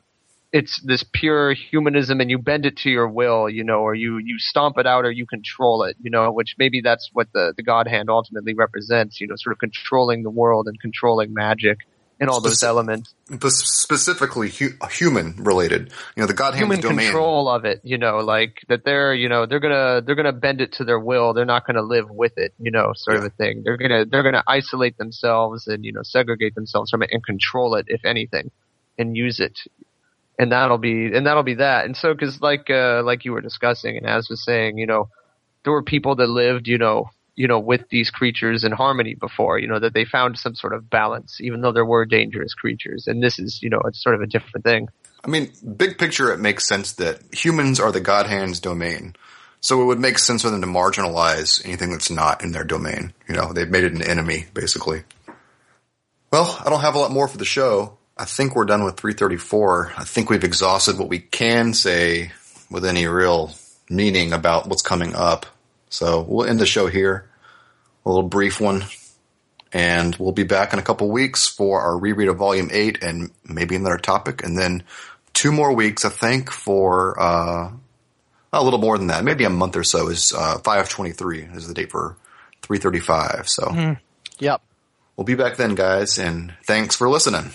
it's this pure humanism, and you bend it to your will, you know, or you you stomp it out, or you control it, you know. Which maybe that's what the the God Hand ultimately represents, you know, sort of controlling the world and controlling magic and all those elements. Specifically hu- human related. You know, the God human domain. control of it. You know, like that they're you know they're gonna they're gonna bend it to their will. They're not gonna live with it. You know, sort yeah. of a thing. They're gonna they're gonna isolate themselves and you know segregate themselves from it and control it if anything, and use it. And that'll be and that'll be that. And so because like uh like you were discussing and as was saying, you know, there were people that lived you know you know, with these creatures in harmony before, you know, that they found some sort of balance, even though there were dangerous creatures. And this is, you know, it's sort of a different thing. I mean, big picture, it makes sense that humans are the God Hand's domain. So it would make sense for them to marginalize anything that's not in their domain. You know, they've made it an enemy, basically. Well, I don't have a lot more for the show. I think we're done with 334. I think we've exhausted what we can say with any real meaning about what's coming up. So we'll end the show here. A little brief one. And we'll be back in a couple weeks for our reread of volume eight and maybe another topic. And then two more weeks, I think, for, uh, a little more than that. Maybe a month or so is, uh, 523 is the date for 335. So. Mm. Yep. We'll be back then, guys, and thanks for listening.